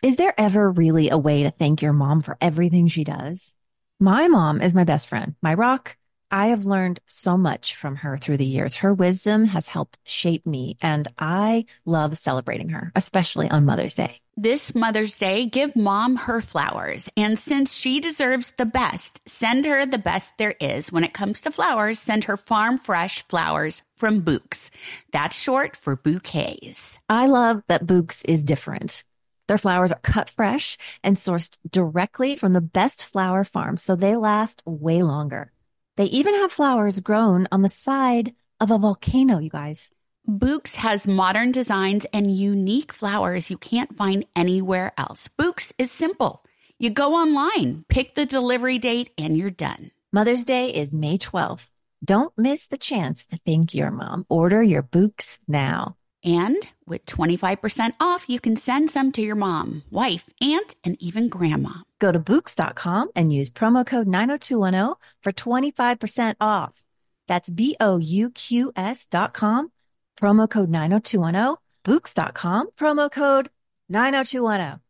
Is there ever really a way to thank your mom for everything she does? My mom is my best friend, my rock. I have learned so much from her through the years. Her wisdom has helped shape me, and I love celebrating her, especially on Mother's Day. This Mother's Day, give mom her flowers. And since she deserves the best, send her the best there is. When it comes to flowers, send her farm fresh flowers from Bouqs. That's short for bouquets. I love that Bouqs is different. Their flowers are cut fresh and sourced directly from the best flower farms, so they last way longer. They even have flowers grown on the side of a volcano, you guys. Bouqs has modern designs and unique flowers you can't find anywhere else. Bouqs is simple. You go online, pick the delivery date, and you're done. Mother's Day is May 12th. Don't miss the chance to thank your mom. Order your Bouqs now. And with 25% off, you can send some to your mom, wife, aunt, and even grandma. Go to Bouqs.com and use promo code 90210 for 25% off. That's B O U Q S.com, promo code 90210, Bouqs.com, promo code 90210.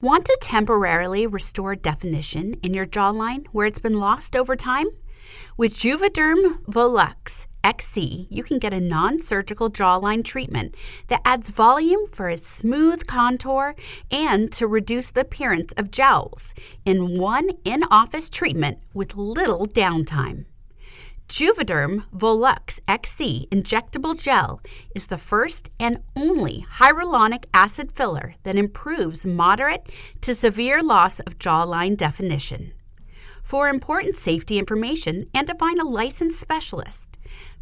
Want to temporarily restore definition in your jawline where it's been lost over time? With Juvederm Volux XC, you can get a non surgical jawline treatment that adds volume for a smooth contour and to reduce the appearance of jowls in one in office treatment with little downtime. Juvederm Volux XC injectable gel is the first and only hyaluronic acid filler that improves moderate to severe loss of jawline definition. For important safety information and to find a licensed specialist,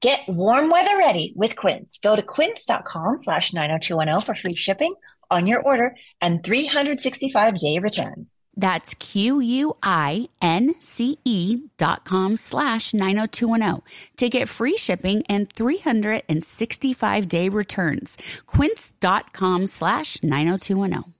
Get warm weather ready with Quince. Go to quince.com slash 90210 for free shipping on your order and 365 day returns. That's Q-U-I-N-C-E dot com slash 90210 to get free shipping and 365 day returns. Quince.com slash 90210.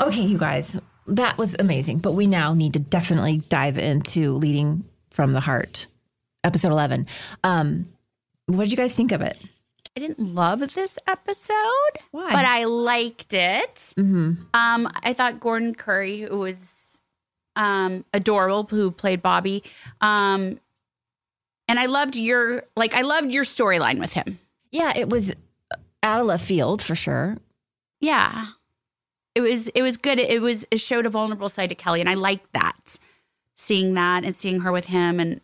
Okay, you guys, that was amazing. But we now need to definitely dive into leading from the heart, episode eleven. Um, what did you guys think of it? I didn't love this episode, Why? but I liked it. Mm-hmm. Um, I thought Gordon Currie, who was um adorable, who played Bobby, um, and I loved your like I loved your storyline with him. Yeah, it was out of left field for sure. Yeah, it was it was good. It was it showed a vulnerable side to Kelly, and I liked that, seeing that and seeing her with him, and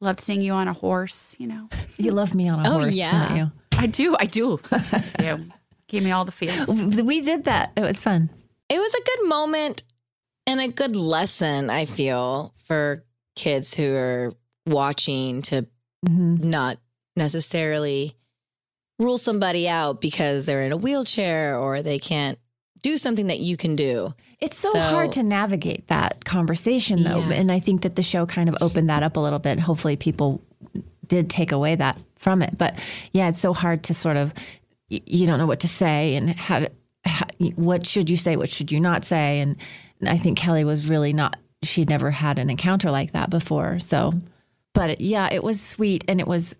loved seeing you on a horse. You know, You love me on a Oh, horse, yeah. don't you? I do, I do, I do. Gave me all the feels. We did that. It was fun. It was a good moment and a good lesson, I feel, for kids who are watching to Mm-hmm. not necessarily rule somebody out because they're in a wheelchair or they can't do something that you can do. It's so, So- hard to navigate that conversation, though. Yeah. And I think that the show kind of opened that up a little bit. Hopefully, people did take away that from it. But yeah, it's so hard to sort of, you don't know what to say and how to, how, what should you say, what should you not say. And I think Kelly was really not, she'd never had an encounter like that before. So, but it, yeah, it was sweet. And it was,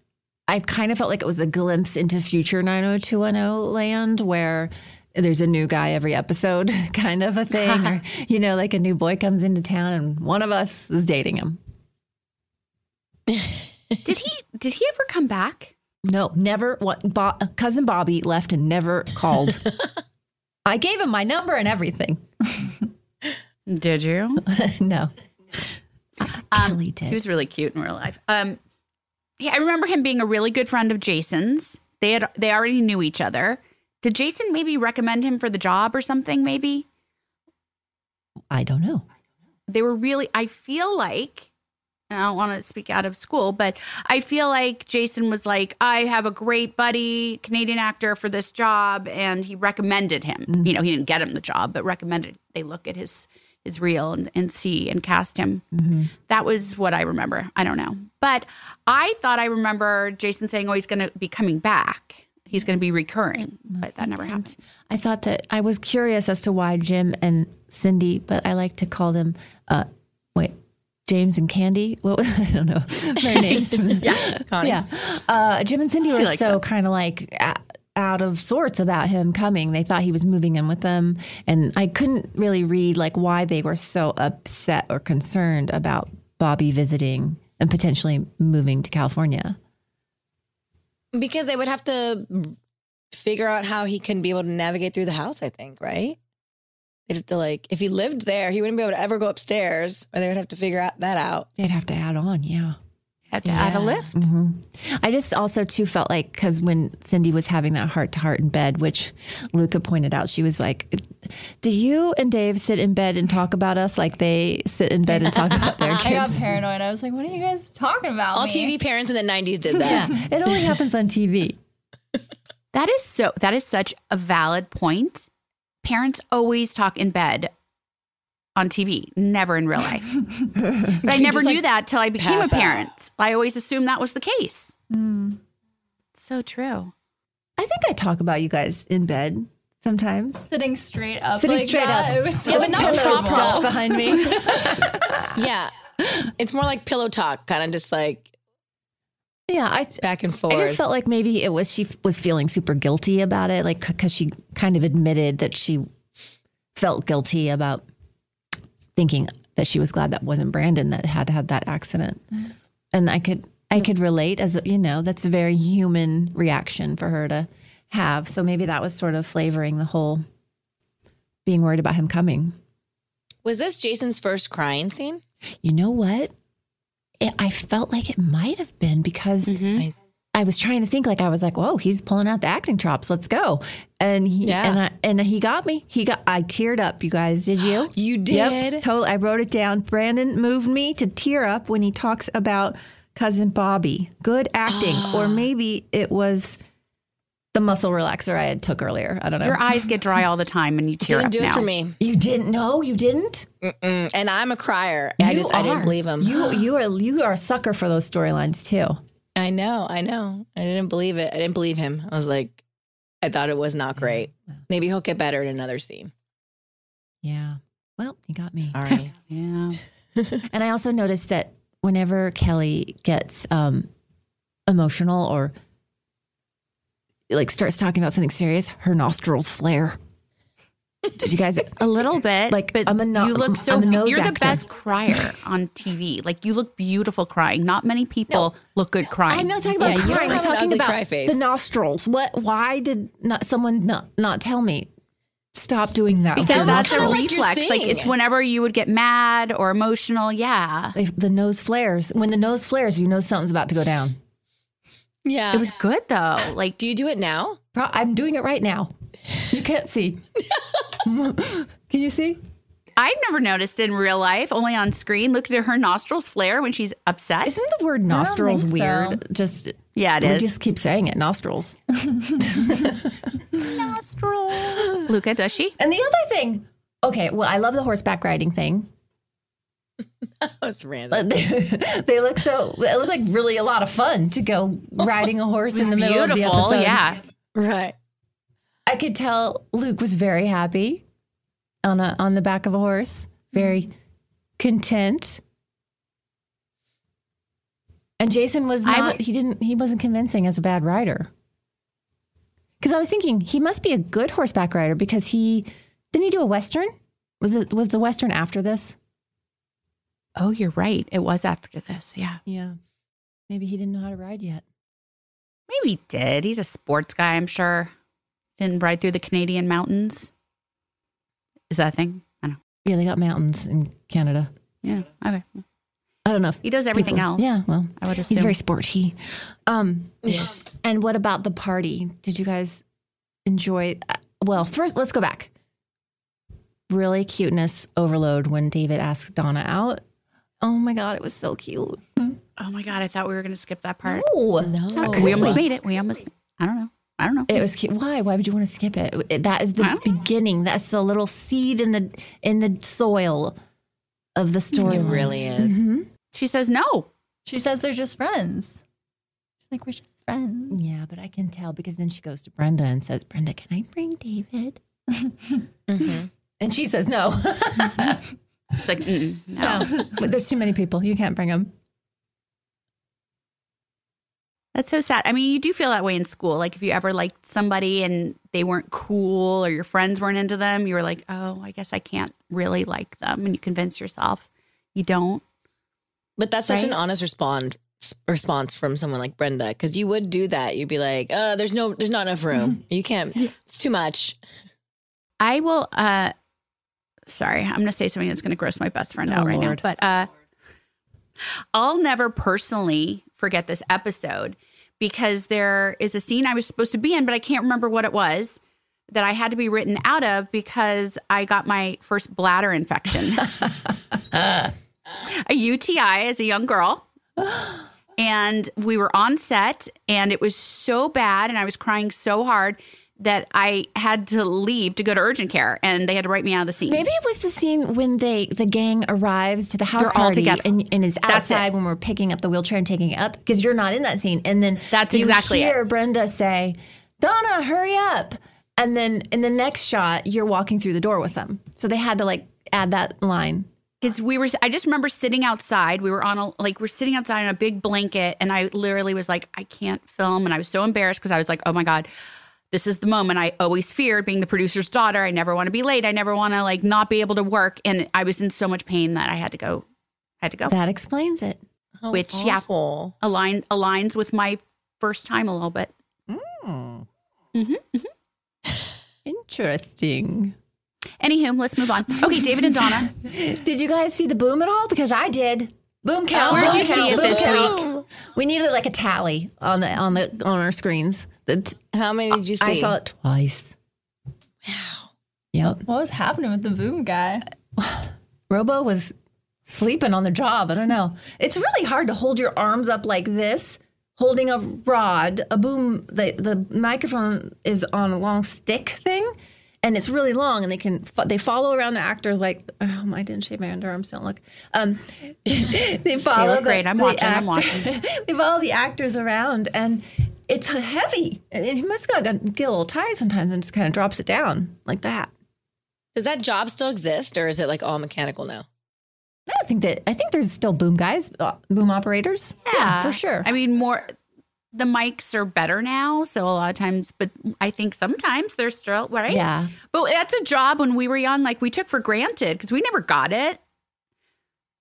I kind of felt like it was a glimpse into future 90210 land where there's a new guy every episode, kind of a thing. or, you know, like a new boy comes into town and one of us is dating him. Did he did he ever come back? No, never. What, Bo- cousin Bobby left and never called. I gave him my number and everything. Did you? no. Kelly did. He was really cute in real life. Um, yeah, I remember him being a really good friend of Jason's. They had they already knew each other. Did Jason maybe recommend him for the job or something? Maybe I don't know. they were really. I feel like I don't want to speak out of school, but I feel like Jason was like, I have a great buddy, Canadian actor for this job, and he recommended him. Mm. You know, he didn't get him the job, but recommended they look at his his reel and, and see and cast him. Mm-hmm. That was what I remember. I don't know. But I thought I remember Jason saying, Oh, he's gonna be coming back. He's gonna be recurring. But that never happened. I thought that I was curious as to why Jim and Cindy, but I like to call them, uh, wait, James and Candy. What was, I don't know their names. Yeah, Connie. yeah. Uh, Jim and Cindy She were so kind of like out of sorts about him coming. They thought he was moving in with them, and I couldn't really read like why they were so upset or concerned about Bobby visiting and potentially moving to California. Because they would have to figure out how he can be able to navigate through the house, I think, right? They'd have to like if he lived there, he wouldn't be able to ever go upstairs, or they would have to figure out that out. They'd have to add on, yeah. Had to add a Yeah. lift. hmm I just also too felt like because when Cindy was having that heart to heart in bed, which Luca pointed out, she was like, "Do you and Dave sit in bed and talk about us like they sit in bed and talk about their kids?" I got paranoid. I was like, what are you guys talking about? All me? TV parents in the '90s did that. yeah, it only happens on TV. That is so that is such a valid point. Parents always talk in bed on TV, never in real life. But I never just, knew like, that till I became a pass out. parent. I always assumed that was the case. Mm. So true. I think I talk about you guys in bed sometimes. Sitting straight up. Sitting like straight that. up. So Yeah, but not uncomfortable. propped up. behind me. yeah, it's more like pillow talk, kind of just like yeah, I. back and forth. I just felt like maybe it was she was feeling super guilty about it, like because she kind of admitted that she felt guilty about thinking that she was glad that wasn't Brandon that had had that accident, and I could I could relate as you know that's a very human reaction for her to have. So maybe that was sort of flavoring the whole being worried about him coming. was this Jason's first crying scene? You know what? It, I felt like it might have been because mm-hmm. I- I was trying to think like I was like, "Whoa, he's pulling out the acting chops. Let's go!" And he Yeah. and I and he got me. He got. I teared up. You guys, did you? You Yep, did? totally. I wrote it down. Brandon moved me to tear up when he talks about cousin Bobby. Good acting, or maybe it was the muscle relaxer I had took earlier. I don't know. Your eyes get dry all the time and you tear up. You Didn't up do it now. for me. you didn't know. You didn't. Mm, and I'm a crier. I You just I didn't believe him. You you are you are a sucker for those storylines too. I know, I know. I didn't believe it. I didn't believe him. I was like, I thought it was not great. Maybe he'll get better in another scene. Yeah. Well, you got me. Sorry. Yeah. And I also noticed that whenever Kelly gets um, emotional or like starts talking about something serious, her nostrils flare. Did you guys? A little bit, Like, but I'm a no- you look so. I'm a nose you're the actor. best crier on TV. Like you look beautiful crying. Not many people look good crying. I'm not talking about Yeah, you don't crying. I'm talking about cry face. the nostrils. What? Why did not someone not not tell me? Stop doing that. because that's a kinda like reflex. Like, it's whenever you would get mad or emotional. Yeah, If the nose flares. When the nose flares, you know something's about to go down. Yeah. it was good though. Like Do you do it now? Pro- I'm doing it right now. You can't see. Can you see? I've never noticed in real life, only on screen. Look at her nostrils flare when she's upset. Isn't the word nostrils think so. weird? Just yeah, it we is. just keep saying it. Nostrils. nostrils. Luca, does she? And the other thing. Okay, well, I love the horseback riding thing. That was random. They, they look so. It looked like really a lot of fun to go riding a horse in the middle of the Beautiful. episode. Yeah. Right. I could tell Luke was very happy on a on the back of a horse, very mm-hmm. content. And Jason was not. would- he didn't. He wasn't convincing as a bad rider. Because I was thinking he must be a good horseback rider because he didn't he do a western? Was it was the western after this? Oh, you're right. It was after this. Yeah. Yeah, maybe he didn't know how to ride yet. Maybe he did. He's a sports guy, I'm sure. Didn't ride through the Canadian mountains. Is that a thing? I don't know. Yeah, they got mountains in Canada. Yeah. Okay. I don't know. If He does everything people- else. Yeah, well, I would assume. he's very sporty. Um, Yes. And what about the party? Did you guys enjoy? uh, Well, first, let's go back. Really cuteness overload when David asked Donna out. Oh my God, it was so cute. oh my God. I thought we were going to skip that part. Oh, No. We almost made it. We almost, I don't know. I don't know. It was cute. Why? Why would you want to skip it? It- That is the don't know. beginning. That's the little seed in the in the soil of the story. It really is. hmm she says no. She says they're just friends. She's like, we're just friends. Yeah, but I can tell because then she goes to Brenda and says, "Brenda, can I bring David?" Mm-hmm. And she says, "No." She's like, Mm-mm, no. but there's too many people. You can't bring them. That's so sad. I mean, you do feel that way in school. Like if you ever liked somebody and they weren't cool or your friends weren't into them, you were like, oh, I guess I can't really like them. And you convince yourself you don't. But that's such an honest respond response from someone like Brenda because you would do that. You'd be like, "Uh, there's no, there's not enough room. You can't. It's too much." I will uh sorry, I'm gonna say something that's gonna gross my best friend out Oh, right Lord. now. But uh I'll never personally forget this episode because there is a scene I was supposed to be in, but I can't remember what it was that I had to be written out of because I got my first bladder infection. a UTI as a young girl. And we were on set and it was so bad and I was crying so hard that I had to leave to go to urgent care and they had to write me out of the scene. Maybe it was the scene when they the gang arrives to the house They're all together. and, and it's That's it. outside when we're picking up the wheelchair and taking it up because you're not in that scene. And then That's you exactly hear it. Brenda say, "Donna, hurry up!" And then in the next shot, you're walking through the door with them. So they had to like add that line. Because we were, I just remember sitting outside. We were on a, like, we're sitting outside on a big blanket. And I literally was like, I can't film. And I was so embarrassed because I was like, oh my God, this is the moment I always feared being the producer's daughter. I never want to be late. I never want to like not be able to work. And I was in so much pain that I had to go, had to go. That explains it. How Which, yeah. Align, aligns with my first time a little bit. Mmm. Mhm. Interesting. Anywho, let's move on. Okay, David and Donna. Did you guys see the boom at all? Because I did. Boom count. Where'd boom you see it boom this count. We needed like a tally on the on the on our screens. The, How many did you see? I saw it twice. Wow. Yep. What was happening with the boom guy? Robo was sleeping on the job. I don't know. It's really hard to hold your arms up like this, holding a rod, a boom. The the microphone is on a long stick thing, and it's really long, and they can they follow around the actors like. Oh, I didn't shave my underarms. Don't look. Um, they follow. look great. I'm the watching, I'm watching. they follow the actors around, and it's heavy. And he must got get a little tired sometimes, and just kind of drops it down like that. Does that job still exist or is it like all mechanical now? I think that. I think there's still boom guys, uh, boom operators. Yeah, for sure. I mean, more the mics are better now, so a lot of times, but I think sometimes they're still right. Yeah. but that's a job when we were young, like we took for granted because we never got it.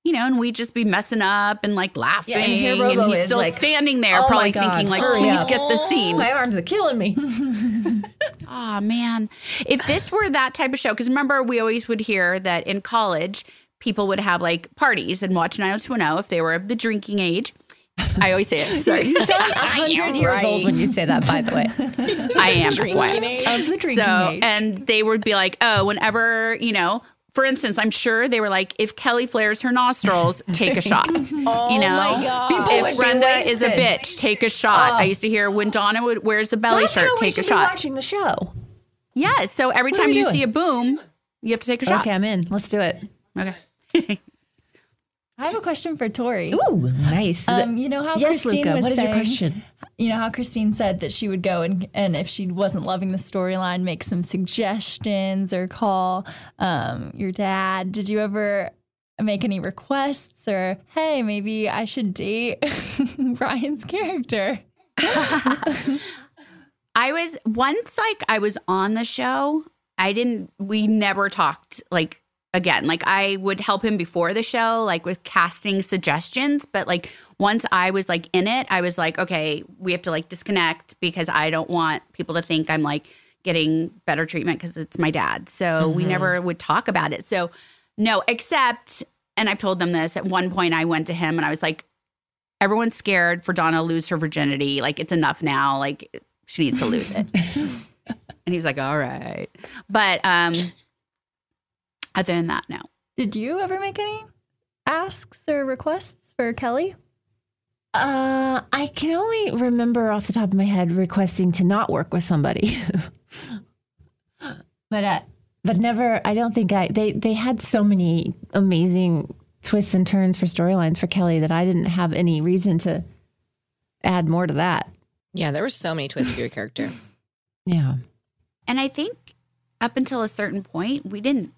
You know, and we'd just be messing up and like laughing, Yeah, and here and he's is still like, standing there, "Oh probably thinking like, hurry "Please up." get the scene." My arms are killing me. Oh man, if this were that type of show, because remember we always would hear that in college people would have like parties and watch 90210 if they were of the drinking age. I always say it. Sorry, you sound I 100 years old when you say that, by the way. I am Drinking FYI. age. Of oh, the drinking so, age. and they would be like, oh, whenever, you know, for instance, I'm sure they were like, if Kelly flares her nostrils, take a shot. Oh you know, my God. If Brenda is a wasted. bitch, take a shot. I oh. used to hear when Donna would wears the belly That's shirt, how we take a should be shot. watching the show. Yes. So every What time we you doing? see a boom, you have to take a shot. Okay, I'm in. Let's do it. Okay. I have a question for Tori. Ooh, nice. Um, you know how yes, Christine Luca. was What is your question? You know how Christine said that she would go and and if she wasn't loving the storyline, make some suggestions or call um, your dad. Did you ever make any requests or hey, maybe I should date Brian's character? I was once like I was on the show. I didn't we never talked like again. Like I would help him before the show like with casting suggestions, but like once I was like in it, I was like, okay, we have to like disconnect because I don't want people to think I'm like getting better treatment because it's my dad. So we never would talk about it. So no, except and I've told them this at one point I went to him and I was like everyone's scared for Donna to lose her virginity. Like it's enough now. Like she needs to lose it. and he was like, all right. But um other than that, no. Did you ever make any asks or requests for Kelly? Uh, I can only remember off the top of my head requesting to not work with somebody. but uh, but never. I don't think I. They they had so many amazing twists and turns for storylines for Kelly that I didn't have any reason to add more to that. Yeah, there were so many twists for your character. Yeah. And I think up until a certain point, we didn't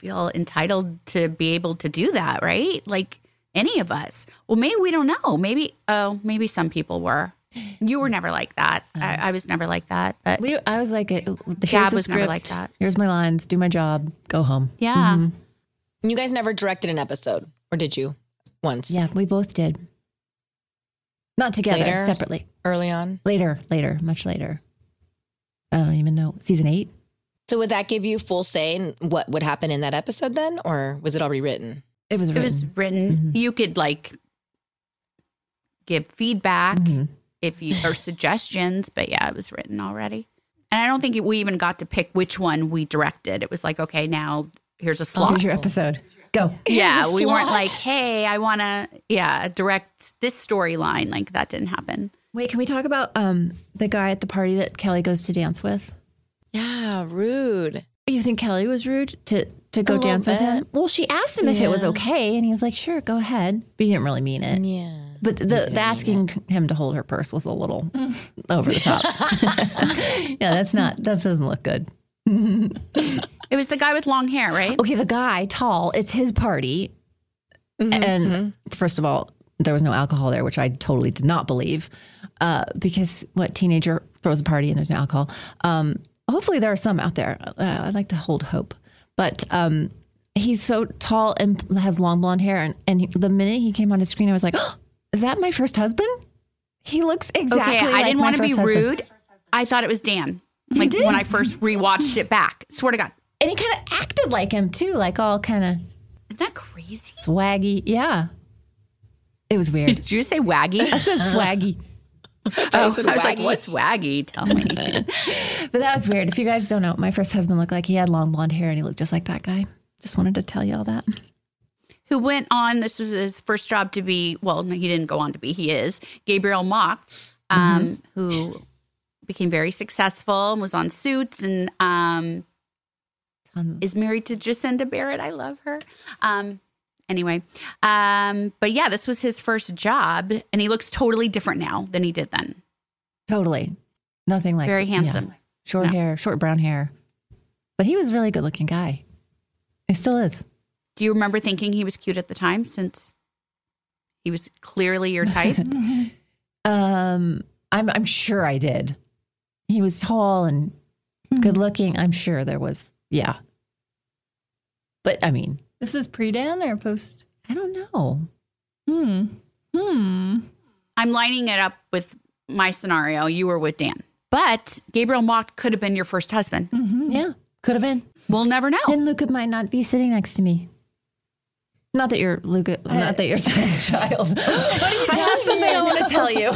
feel entitled to be able to do that, right? Like any of us. Well, maybe we don't know. Maybe oh, maybe some people were. You were never like that. I, I was never like that. But We. I was like, here's Gab the was never like that. Here's my lines. Do my job. Go home. yeah. Mhm. You guys never directed an episode, or did you? Once. Yeah, we both did. Not together, Later? separately. Early on. Later, later, much later. I don't even know. Season eight. So would that give you full say in what would happen in that episode then, or was it already written? It was It written. was written. Mhm. You could like give feedback Mhm. if you or suggestions, but yeah, it was written already. And I don't think we even got to pick which one we directed. It was like, okay, now here's a Oh, slot. here's your episode. Go. yeah, Here's a we weren't like, hey, I want to, yeah, direct this storyline. Like that didn't happen. Wait, can we talk about um the guy at the party that Kelly goes to dance with? Yeah, rude. You think Kelly was rude to to go A little dance with him? Well, she asked him if it was okay, and he was like, "Sure, go ahead," but he didn't really mean it. Yeah. But the, the asking him to hold her purse was a little over the top. yeah, that's not that doesn't look good. It was the guy with long hair, right? Okay, the guy, tall, it's his party. And first of all, there was no alcohol there, which I totally did not believe. Uh, because what teenager throws a party and there's no alcohol? Um, hopefully, there are some out there. Uh, I'd like to hold hope. But um, he's so tall and has long blonde hair. And, and he, the minute he came on the screen, I was like, oh, is that my first husband? He looks exactly okay, like I didn't want to be husband. rude. I thought it was Dan. You Like did? when I first rewatched it back. Swear to God. And he kind of acted like him too, like all kind of Isn't that crazy? swaggy. Yeah. It was weird. Did you say waggy? I said swaggy. Oh, I was like, what's waggy? Tell me. But that was weird. If you guys don't know, my first husband looked like he had long blonde hair and he looked just like that guy. Just wanted to tell you all that. Who went on, this was his first job to be, well, no, he didn't go on to be, he is, Gabriel Macht, um, who became very successful and was on Suits and um, is married to Jacinda Barrett. I love her. Um, anyway, um, but yeah, this was his first job, and he looks totally different now than he did then. Totally. Nothing like Very yeah. handsome. Short No. hair, short brown hair. But he was a really good looking guy. He still is. Do you remember thinking he was cute at the time since he was clearly your type? Um, I'm I'm sure I did. He was tall and good looking. I'm sure there was, yeah. But I mean, This was pre Dan or post? I don't know. Hmm. Hmm. I'm lining it up with my scenario. You were with Dan. But Gabriel Macht could have been your first husband. Yeah, could have been. We'll never know. And Luca might not be sitting next to me. Not that you're Luca, not that you're Dan's child. I have something I want to tell you.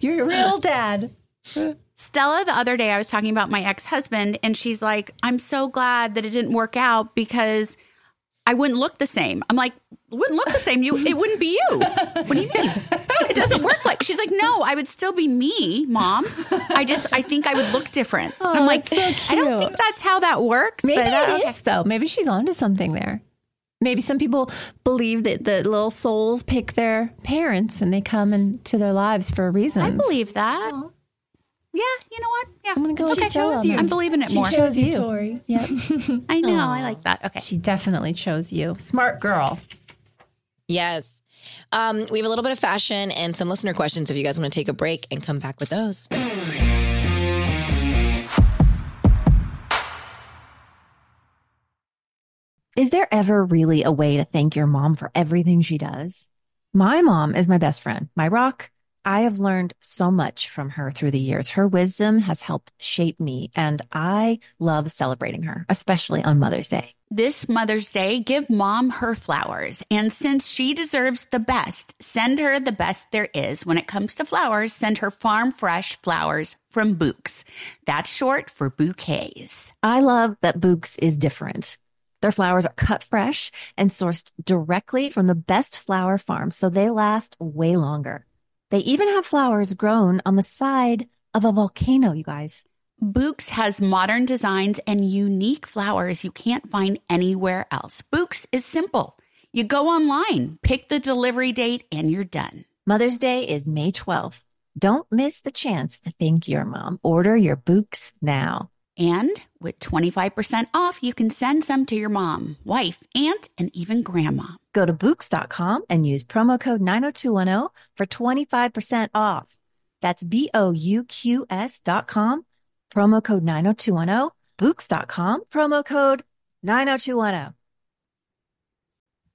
you're a real dad. Stella, the other day, I was talking about my ex husband, and she's like, I'm so glad that it didn't work out because I wouldn't look the same. I'm like, wouldn't look the same. You, it wouldn't be you. What do you mean? It doesn't work like. She's like, no, I would still be me, mom. I just, I think I would look different. Oh, I'm like, that's so I don't think that's how that works. Maybe but it uh, is okay. though. Maybe she's onto something there. Maybe some people believe that the little souls pick their parents and they come into their lives for a reason. I believe that. Yeah, you know what? Yeah, I'm gonna go with okay. Stella on I'm believing it She more. She chose you. Tori. Yep. I know. I like that. Okay. She definitely chose you. Smart girl. Yes. Um, we have a little bit of fashion and some listener questions if you guys want to take a break and come back with those. Is there ever really a way to thank your mom for everything she does? My mom is my best friend, my rock. I have learned so much from her through the years. Her wisdom has helped shape me, and I love celebrating her, especially on Mother's Day. This Mother's Day, give mom her flowers. And since she deserves the best, send her the best there is. When it comes to flowers, send her farm fresh flowers from Bouqs. That's short for bouquets. I love that Bouqs is different. Their flowers are cut fresh and sourced directly from the best flower farms, so they last way longer. They even have flowers grown on the side of a volcano, you guys. Bouqs has modern designs and unique flowers you can't find anywhere else. Bouqs is simple. You go online, pick the delivery date, and you're done. Mother's Day is May 12th. Don't miss the chance to thank your mom. Order your Bouqs now. And with 25% off, you can send some to your mom, wife, aunt, and even grandma. Go to Bouqs.com and use promo code 90210 for 25% off. That's B O U Q S dot com, promo code 90210, Bouqs.com, promo code 90210.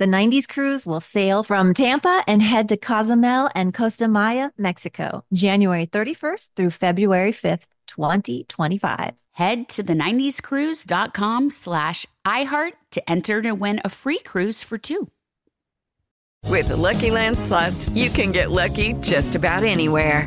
The 90s cruise will sail from Tampa and head to Cozumel and Costa Maya, Mexico, January 31st through February 5th, 2025. Head to the 90scruise.com slash iHeart to enter to win a free cruise for two. With the Lucky Land slots, you can get lucky just about anywhere.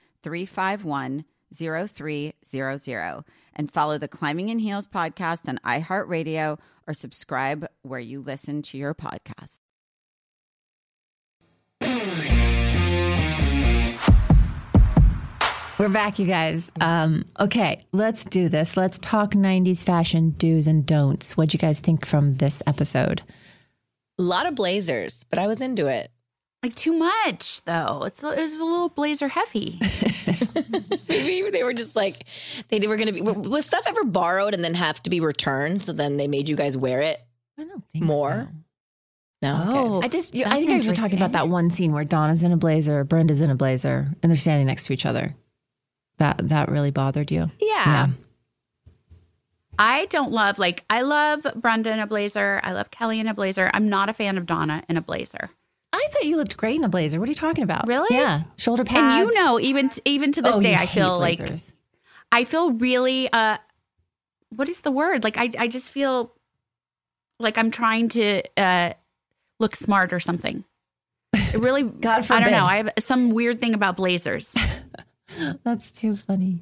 351 0300 and follow the Climbing in Heels podcast on iHeartRadio or subscribe where you listen to your podcast. We're back, you guys. Um, okay, let's do this. Let's talk 90s fashion do's and don'ts. What'd you guys think from this episode? A lot of blazers, but I was into it. Like too much though. It's it was a little blazer heavy. Maybe they were just like they were going to be. Was stuff ever borrowed and then have to be returned? So then they made you guys wear it. I don't think more. No. Oh, I just you, I think I was talking about that one scene where Donna's in a blazer, Brenda's in a blazer, and they're standing next to each other. That that really bothered you. Yeah. I don't love like I love Brenda in a blazer. I love Kelly in a blazer. I'm not a fan of Donna in a blazer. I thought you looked great in a blazer. What are you talking about? Really? Yeah, shoulder pads. And you know, even even to this Oh, day, I feel like. I feel really. uh What is the word? Like I I just feel like I'm trying to uh look smart or something. It really. God forbid. I don't know. I have some weird thing about blazers. That's too funny.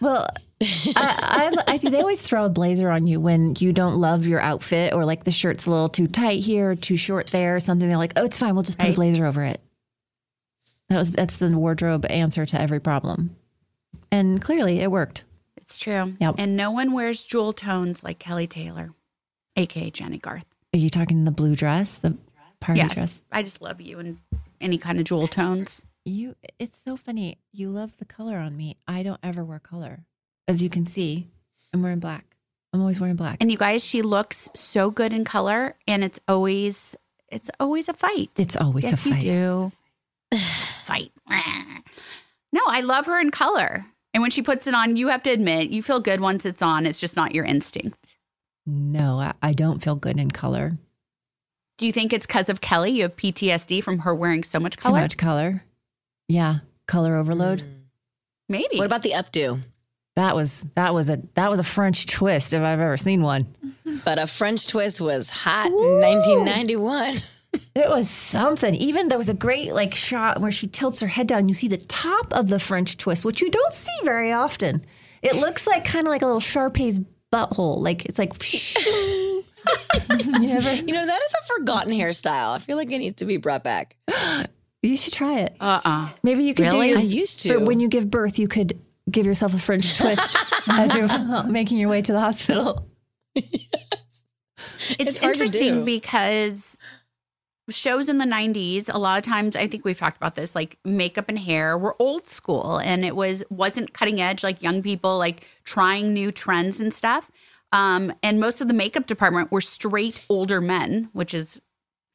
Well, I, I, I think they always throw a blazer on you when you don't love your outfit or like the shirt's a little too tight here, or too short there, something. They're like, "Oh, it's fine. We'll just put a blazer over it." That was that's the wardrobe answer to every problem, and clearly it worked. It's true. Yep. And no one wears jewel tones like Kelly Taylor, aka Jennie Garth. Are you talking the blue dress, the party yes, dress? I just love you in any kind of jewel tones. You, it's so funny. You love the color on me. I don't ever wear color, as you can see. I'm wearing black. I'm always wearing black. And you guys, she looks so good in color, and it's always it's always a fight. It's always a yes, fight. you do. fight. No, I love her in color. And when she puts it on, you have to admit you feel good once it's on. It's just not your instinct. No, I, I don't feel good in color. Do you think it's because of Kelly? You have PTSD from her wearing so much color? Too much color. Yeah, color overload. Hmm. Maybe. What about the updo? That was that was a that was a French twist if I've ever seen one. But a French twist was hot in 1991. It was something. Even there was a great like shot where she tilts her head down. And you see the top of the French twist, which you don't see very often. It looks like kind of like a little Shar-Pei's butthole. Like it's like. you ever? You know, that is a forgotten hairstyle. I feel like it needs to be brought back. You should try it. Uh uh Maybe you could Really? do. I used to. for when you give birth, you could give yourself a French twist as you're making your way to the hospital. It's, It's interesting because shows in the 90s a lot of times i think we've talked about this like makeup and hair were old school and it was wasn't cutting edge like young people like trying new trends and stuff um, and most of the makeup department were straight older men which is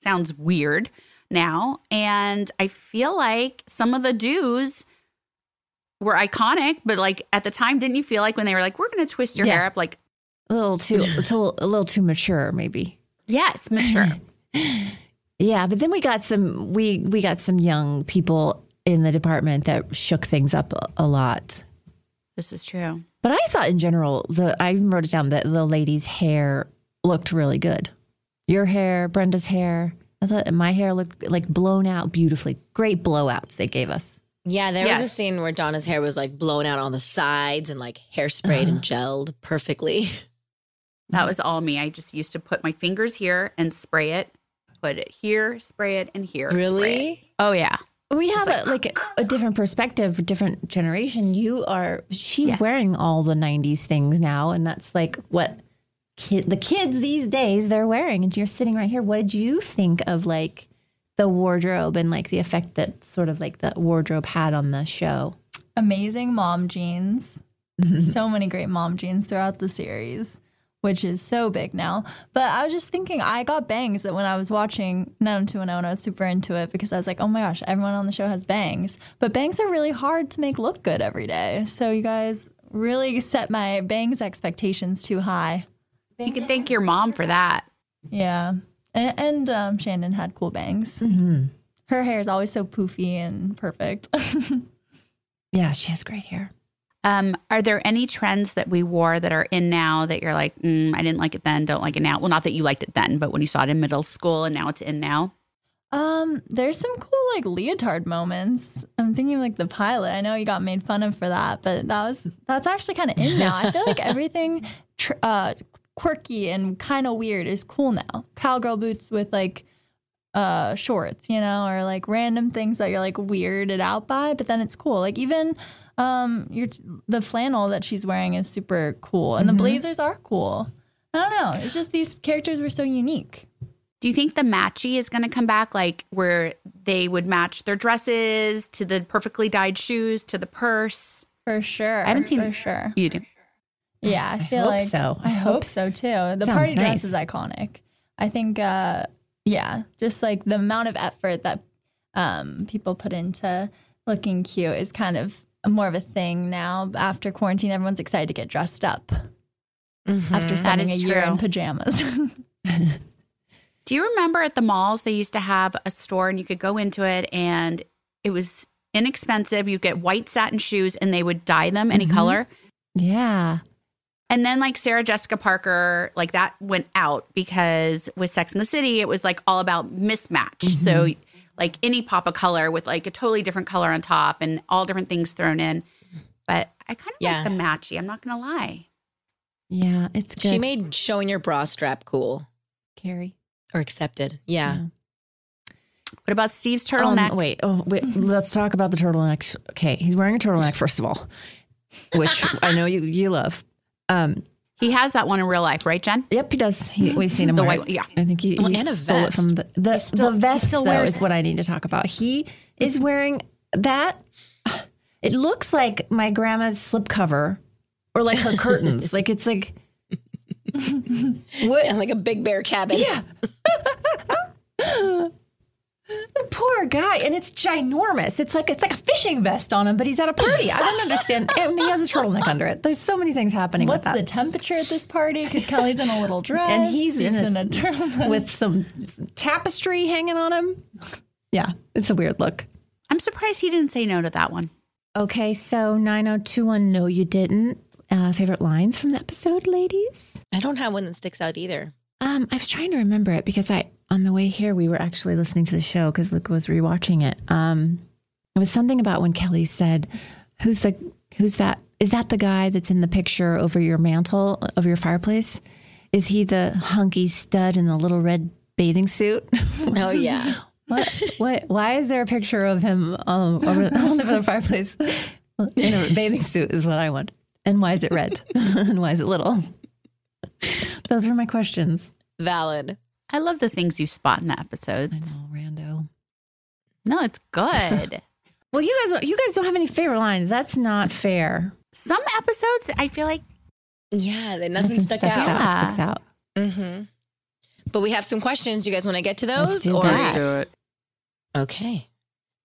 sounds weird now and i feel like some of the dues were iconic but like at the time didn't you feel like when they were like we're gonna twist your Yeah. hair up like A little too, it's a little, a little too mature, maybe. yes mature Yeah, but then we got some we we got some young people in the department that shook things up a, a lot. this is true But I thought in general, the I wrote it down that the lady's hair looked really good. Your hair, Brenda's hair. I thought my hair looked like blown out beautifully. Great blowouts they gave us. Yeah, there was a scene where Donna's hair was like blown out on the sides and like hairsprayed and gelled perfectly. That was all me. I just used to put my fingers here and spray it, put it here, spray it, and here. spray it. Really? Oh yeah. We have a, like a, different perspective, different generation. You are she's Yes. wearing all the '90s things now, and that's like what kid, the kids these days they're wearing, and you're sitting right here. What did you think of like the wardrobe and like the effect that sort of like the wardrobe had on the show? Amazing mom jeans. Mm-hmm. so many great mom jeans throughout the series, which is so big now. But I was just thinking, I got bangs that when I was watching 90210 and I was super into it because I was like, oh my gosh, everyone on the show has bangs. But bangs are really hard to make look good every day. So you guys really set my bangs expectations too high. You can thank your mom for that. Yeah. And, and um, Shannen had cool bangs. Mm-hmm. Her hair is always so poofy and perfect. Yeah, she has great hair. Um, are there any trends that we wore that are in now that you're like, mm, I didn't like it then, don't like it now? Well, not that you liked it then, but when you saw it in middle school and now it's in now. Um, there's some cool like leotard moments. I'm thinking like the pilot. I know you got made fun of for that, but that was that's actually kind of in now. I feel like everything tr- uh, quirky and kind of weird is cool now. Cowgirl boots with like uh shorts, you know, or like random things that you're like weirded out by, but then it's cool. Like even um your the flannel that she's wearing is super cool and Mhm. the blazers are cool. I don't know. It's just these characters were so unique. Do you think the matchy is going to come back like where they would match their dresses to the perfectly dyed shoes to the purse? For sure. I haven't seen for sure. You do. Yeah, I feel hope like so. I hope so too. The party nice. dress is iconic. I think uh yeah, just like the amount of effort that um people put into looking cute is kind of more of a thing now. After quarantine, everyone's excited to get dressed up. After That spending a year true. in pajamas. Do you remember at the malls they used to have a store and you could go into it and it was inexpensive. You'd get white satin shoes and they would dye them any Mhm. color. Yeah. And then like Sarah Jessica Parker, like that went out because with Sex in the City, it was like all about mismatch. So like any pop of color with like a totally different color on top and all different things thrown in. But I kind of Yeah. like the matchy. I'm not gonna lie. Yeah, it's good. She made showing your bra strap cool Carrie. or accepted. Yeah. What about Steve's Um, turtleneck? wait, oh wait, let's talk about the turtleneck. Okay, he's wearing a turtleneck first of all, which I know you you love. Um, he has that one in real life, right, Jen? Yep, he does. He, we've seen him The wear white it. one, yeah. I think he, Oh, he and a stole it from the the, still- the he vest. though, wears is what I need to talk about. He is wearing that. It looks like my grandma's slipcover, or like her curtains. like it's like what? Yeah, like a big bear cabin. Yeah. The poor guy, and it's ginormous. It's like it's like a fishing vest on him, but he's at a party. I don't understand, and he has a turtleneck under it. There's so many things happening What's with the temperature at this party? Because Kelly's in a little dress and he's in Steve's a, a turtleneck. with some tapestry hanging on him. Yeah, it's a weird look. I'm surprised he didn't say no to that one. Okay, so 9021, no, you didn't. Uh, favorite lines from the episode, ladies? I don't have one that sticks out either. Um, I was trying to remember it because I, on the way here, we were actually listening to the show because Luke was rewatching it. Um, it was something about when Kelly said, "Who's the, who's that? Is that the guy that's in the picture over your mantle of your fireplace? Is he the hunky stud in the little red bathing suit?" Oh yeah. What? What? Why is there a picture of him um, over, over the fireplace in a bathing suit? Is what I want. And why is it red? and why is it little? Those are my questions. Valid. I love the things you spot in the episodes. I know, rando. No, it's good. Well, you guys, you guys don't have any favorite lines. That's not fair. Some episodes, I feel like Yeah, that nothing, Nothing stuck sticks out. Yeah. Sticks out. Mm-hmm. But we have some questions. You guys want to get to Let's those? do or that. okay.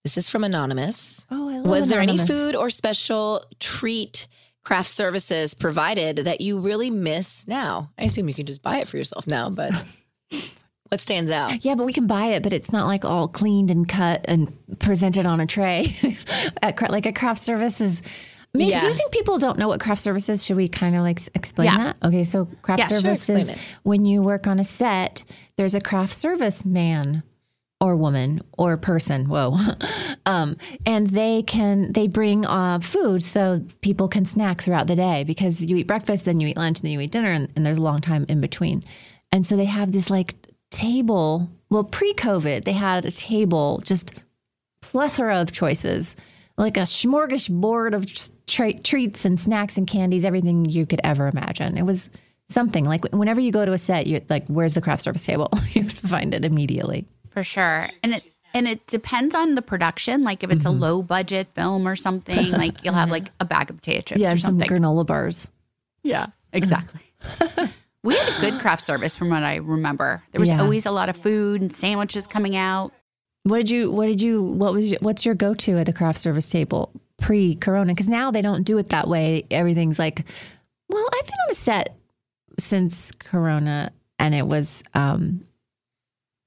This is from Anonymous. Oh, I love Was there any food or special treat craft services provided that you really miss now? I assume you can just buy it for yourself now, but what stands out? Yeah, but we can buy it, but it's not like all cleaned and cut and presented on a tray. at, like a craft service is. Maybe, Do you think people don't know what craft service is? Should we kind of like explain Yeah. that? Okay, so craft Yeah, sure, service is when you work on a set, there's a craft service man or woman or person. Whoa, um, and they can they bring uh, food so people can snack throughout the day because you eat breakfast, then you eat lunch, and then you eat dinner, and, and there's a long time in between. And so they have this like table. Well, pre-COVID, they had a table just plethora of choices, like a smorgasbord of tra- treats and snacks and candies, everything you could ever imagine. It was something like whenever you go to a set, you're like, "Where's the craft service table?" you have to find it immediately. For sure. And it and it depends on the production. Like if it's Mm-hmm. a low budget film or something, like you'll have like a bag of potato chips yeah, or some something. granola bars. Yeah, exactly. we had a good craft service from what I remember. There was Yeah. always a lot of food and sandwiches coming out. What did you? What did you? What was? Your, what's your go-to at a craft service table pre-corona? Because now they don't do it that way. Everything's like, well, I've been on a set since corona, and it was um,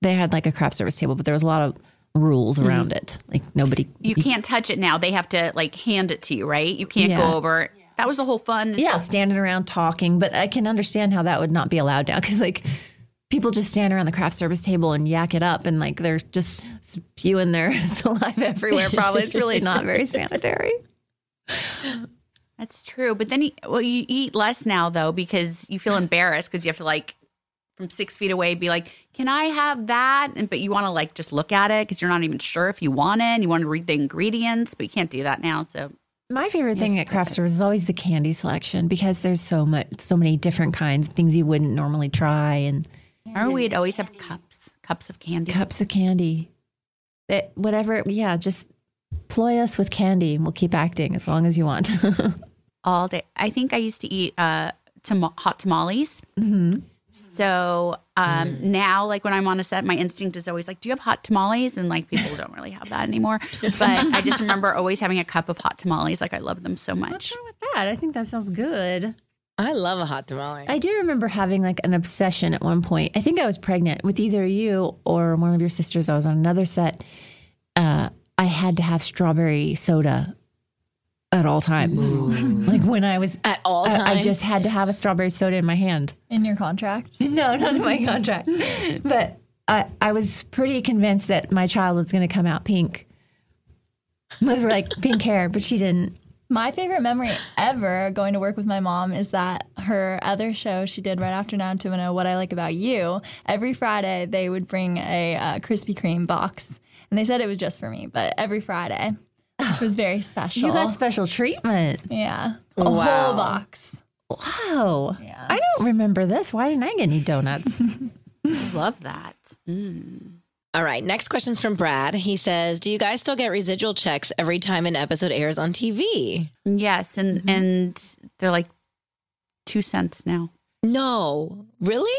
they had like a craft service table, but there was a lot of rules Mm-hmm. around it. Like nobody. You can't touch it now. They have to like hand it to you, right? You can't Yeah. go over. That was the whole fun. Yeah, standing around talking, but I can understand how that would not be allowed now because like people just stand around the craft service table and yak it up, and like they're just spewing their saliva everywhere. Probably it's really not very sanitary. That's true. But then, you, well, you eat less now though because you feel embarrassed because you have to like from six feet away be like, "Can I have that?" And but you want to like just look at it because you're not even sure if you want it. And you want to read the ingredients, but you can't do that now. So My favorite Yes, thing at craft service is always the candy selection because there's so much, so many different kinds, things you wouldn't normally try, and or we'd always have cups, cups of candy. cups of candy. That whatever, yeah, just ploy us with candy, and we'll keep acting as long as you want. all day. I think I used to eat uh, tam- hot tamales. Mm Mhm. So um, now, like when I'm on a set, my instinct is always like, "Do you have hot tamales?" And like people don't really have that anymore. But I just remember always having a cup of hot tamales. Like I love them so much. What's wrong with that I think that sounds good. I love a hot tamale. I do remember having like an obsession at one point. I think I was pregnant with either you or one of your sisters. I was on another set. Uh, I had to have strawberry soda at all times. Like when I was at all I, I just had to have a strawberry soda in my hand. In your contract? No, not in my contract. But I, I was pretty convinced that my child was going to come out pink with like pink hair, but she didn't. My favorite memory ever going to work with my mom is that her other show she did right after Now to Know What I Like About You. Every Friday they would bring a uh, Krispy Kreme box, and they said it was just for me, but every Friday, which was very special. You got special treatment. Yeah, a Wow. whole box. Wow. I don't remember this. Why didn't I get any donuts? Love that. Mm. All right. Next question's from Brad. He says, "Do you guys still get residual checks every time an episode airs on TV?" Yes, and and they're like two cents now. No, really?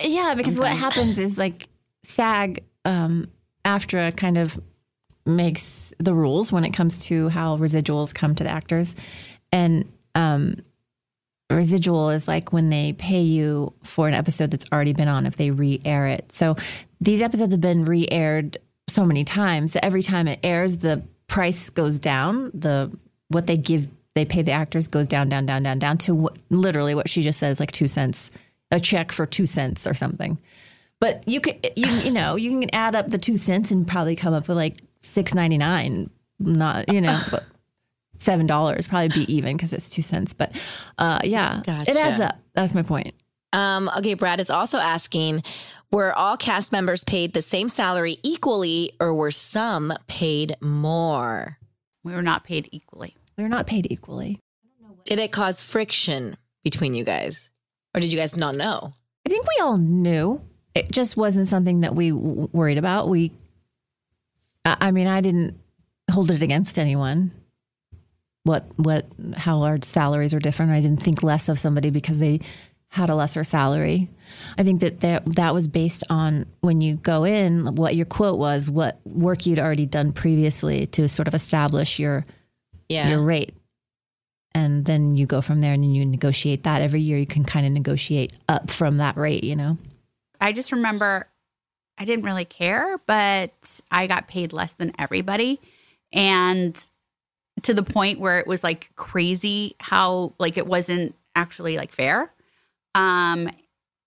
Yeah, because what happens is like SAG, um, AFTRA kind of makes the rules when it comes to how residuals come to the actors. And um, residual is like when they pay you for an episode that's already been on if they re air it. So these episodes have been re aired so many times every time it airs, the price goes down. The what they give, they pay the actors goes down, down, down, down, down to literally what she just says, like two cents, a check for two cents or something. But you can, you, you know, you can add up the two cents and probably come up with like six ninety nine. Not, you know, but seven dollars probably be even because it's two cents. But uh, yeah, it adds up. That's my point. Um, okay, Brad is also asking Were all cast members paid the same salary equally, or were some paid more? We were not paid equally. We were not paid equally. Did it cause friction between you guys? Or did you guys not know? I think we all knew. It just wasn't something that we w- worried about. We, I I mean, I didn't hold it against anyone. What, what, how our salaries are different. I didn't think less of somebody because they had a lesser salary. I think that that, that was based on when you go in, what your quote was, what work you'd already done previously to sort of establish your, Yeah. your rate. And then you go from there and you negotiate that every year. You can kind of negotiate up from that rate, you know? I just remember I didn't really care, but I got paid less than everybody. And to the point where it was like crazy how like it wasn't actually like fair. Um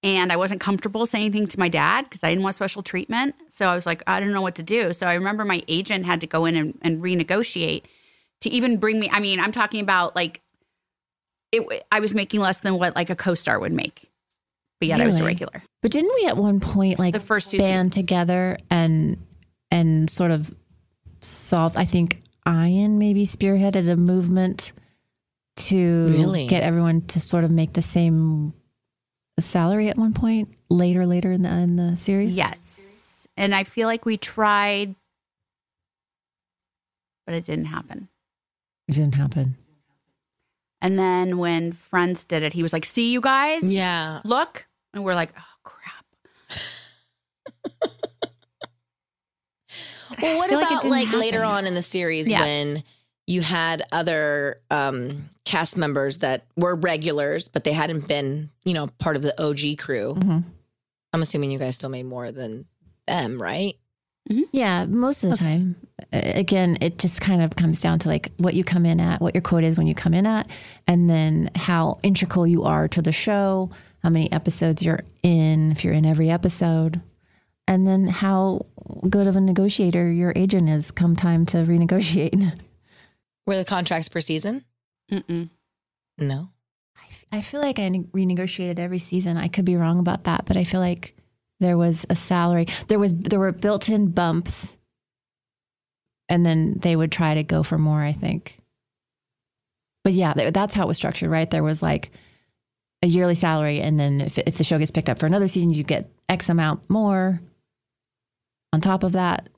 and I wasn't comfortable saying anything to my dad because I didn't want special treatment. So I was like, I don't know what to do. So I remember my agent had to go in and, and renegotiate to even bring me. I mean, I'm talking about like it. I was making less than what like a co-star would make, but yet I was a regular. But didn't we at one point like The first two band together and and sort of solve? I think Ian maybe spearheaded a movement to Really? get everyone to sort of make the same salary at one point later, later in the in the series. Yes. And I feel like we tried, but it didn't happen. It didn't happen. And then when Friends did it, he was like, "See you guys, Yeah. look," and we're like, "Oh crap." Well, what feel like it about like, later on in the series Yeah. when you had other um, cast members that were regulars, but they hadn't been, you know, part of the OG crew? Mhm. I'm assuming you guys still made more than them, right? Yeah, most of the time. Again, it just kind of comes down to like what you come in at, what your quote is when you come in at, and then how integral you are to the show, how many episodes you're in, if you're in every episode, and then how good of a negotiator your agent is come time to renegotiate. Were the contracts per season? Mm-mm. No. I feel like I ne- renegotiated every season. I could be wrong about that, but I feel like there was a salary. There was there were built-in bumps, and then they would try to go for more. I think. But yeah, th- that's how it was structured, right? There was like a yearly salary, and then if if the show gets picked up for another season, you get X amount more. On top of that,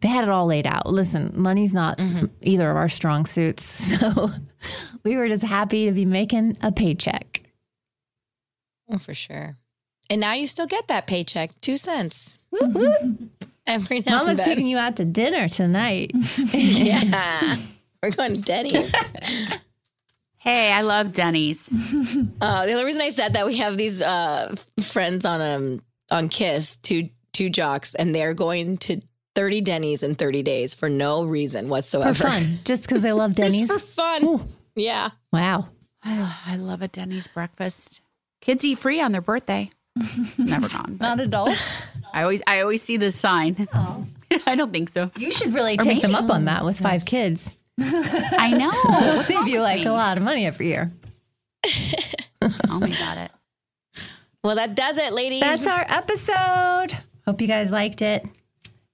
they had it all laid out. Listen, money's not mm-hmm. either of our strong suits, so we were just happy to be making a paycheck. Oh, for sure. And now you still get that paycheck, two cents. Every now Mama's and then. taking you out to dinner tonight. yeah. We're going to Denny's. Hey, I love Denny's. Uh, the only reason I said that we have these uh, friends on um on KIIS, two two jocks, and they're going to thirty Denny's in thirty days for no reason whatsoever. for fun, just because they love Just Denny's. for fun. Yeah. Wow. I, I love a Denny's breakfast. Kids eat free on their birthday. Never gone. Not adults. I always I always see this sign. I don't think so. You should really Or take them up on that with five kids. I know. It'll save you like a lot of money every year. Tell me about it. Well, that does it, ladies. That's our episode. Hope you guys liked it.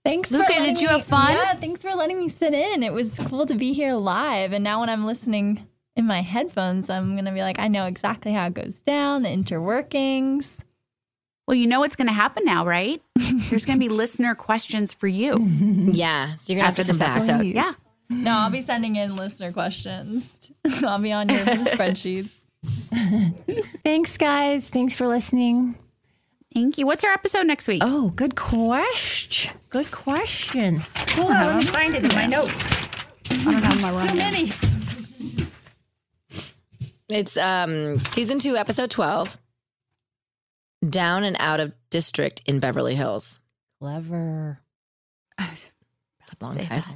Thanks Luca, for letting did you me- have fun? Yeah, thanks for letting me sit in. It was cool to be here live. And now when I'm listening in my headphones, I'm gonna be like, I know exactly how it goes down, the interworkings. Well, you know what's going to happen now, right? There's going to be listener questions for you yeah. So you're gonna after have to this come back. episode. Yeah. No, I'll be sending in listener questions. I'll be on your spreadsheet. Thanks, guys. Thanks for listening. Thank you. What's our episode next week? Oh, good question. Good question. Hold on, let me find it in my notes. I don't have my So rundown. many. It's um season two, episode twelve. Down and out of district in Beverly Hills. Clever. A long Say title.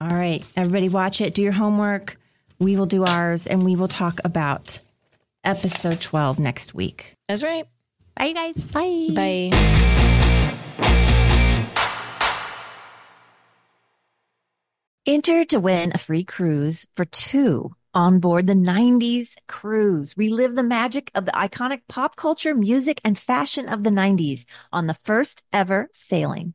That, yeah. All right, everybody, watch it. Do your homework. We will do ours, and we will talk about episode 12 next week. That's right. Bye, you guys. Bye. Bye. Enter to win a free cruise for two on board the 90s cruise. Relive the magic of the iconic pop culture, music, and fashion of the 90s on the first ever sailing.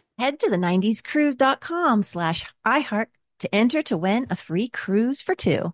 Head to the 90scruise.com slash iHeart to enter to win a free cruise for two.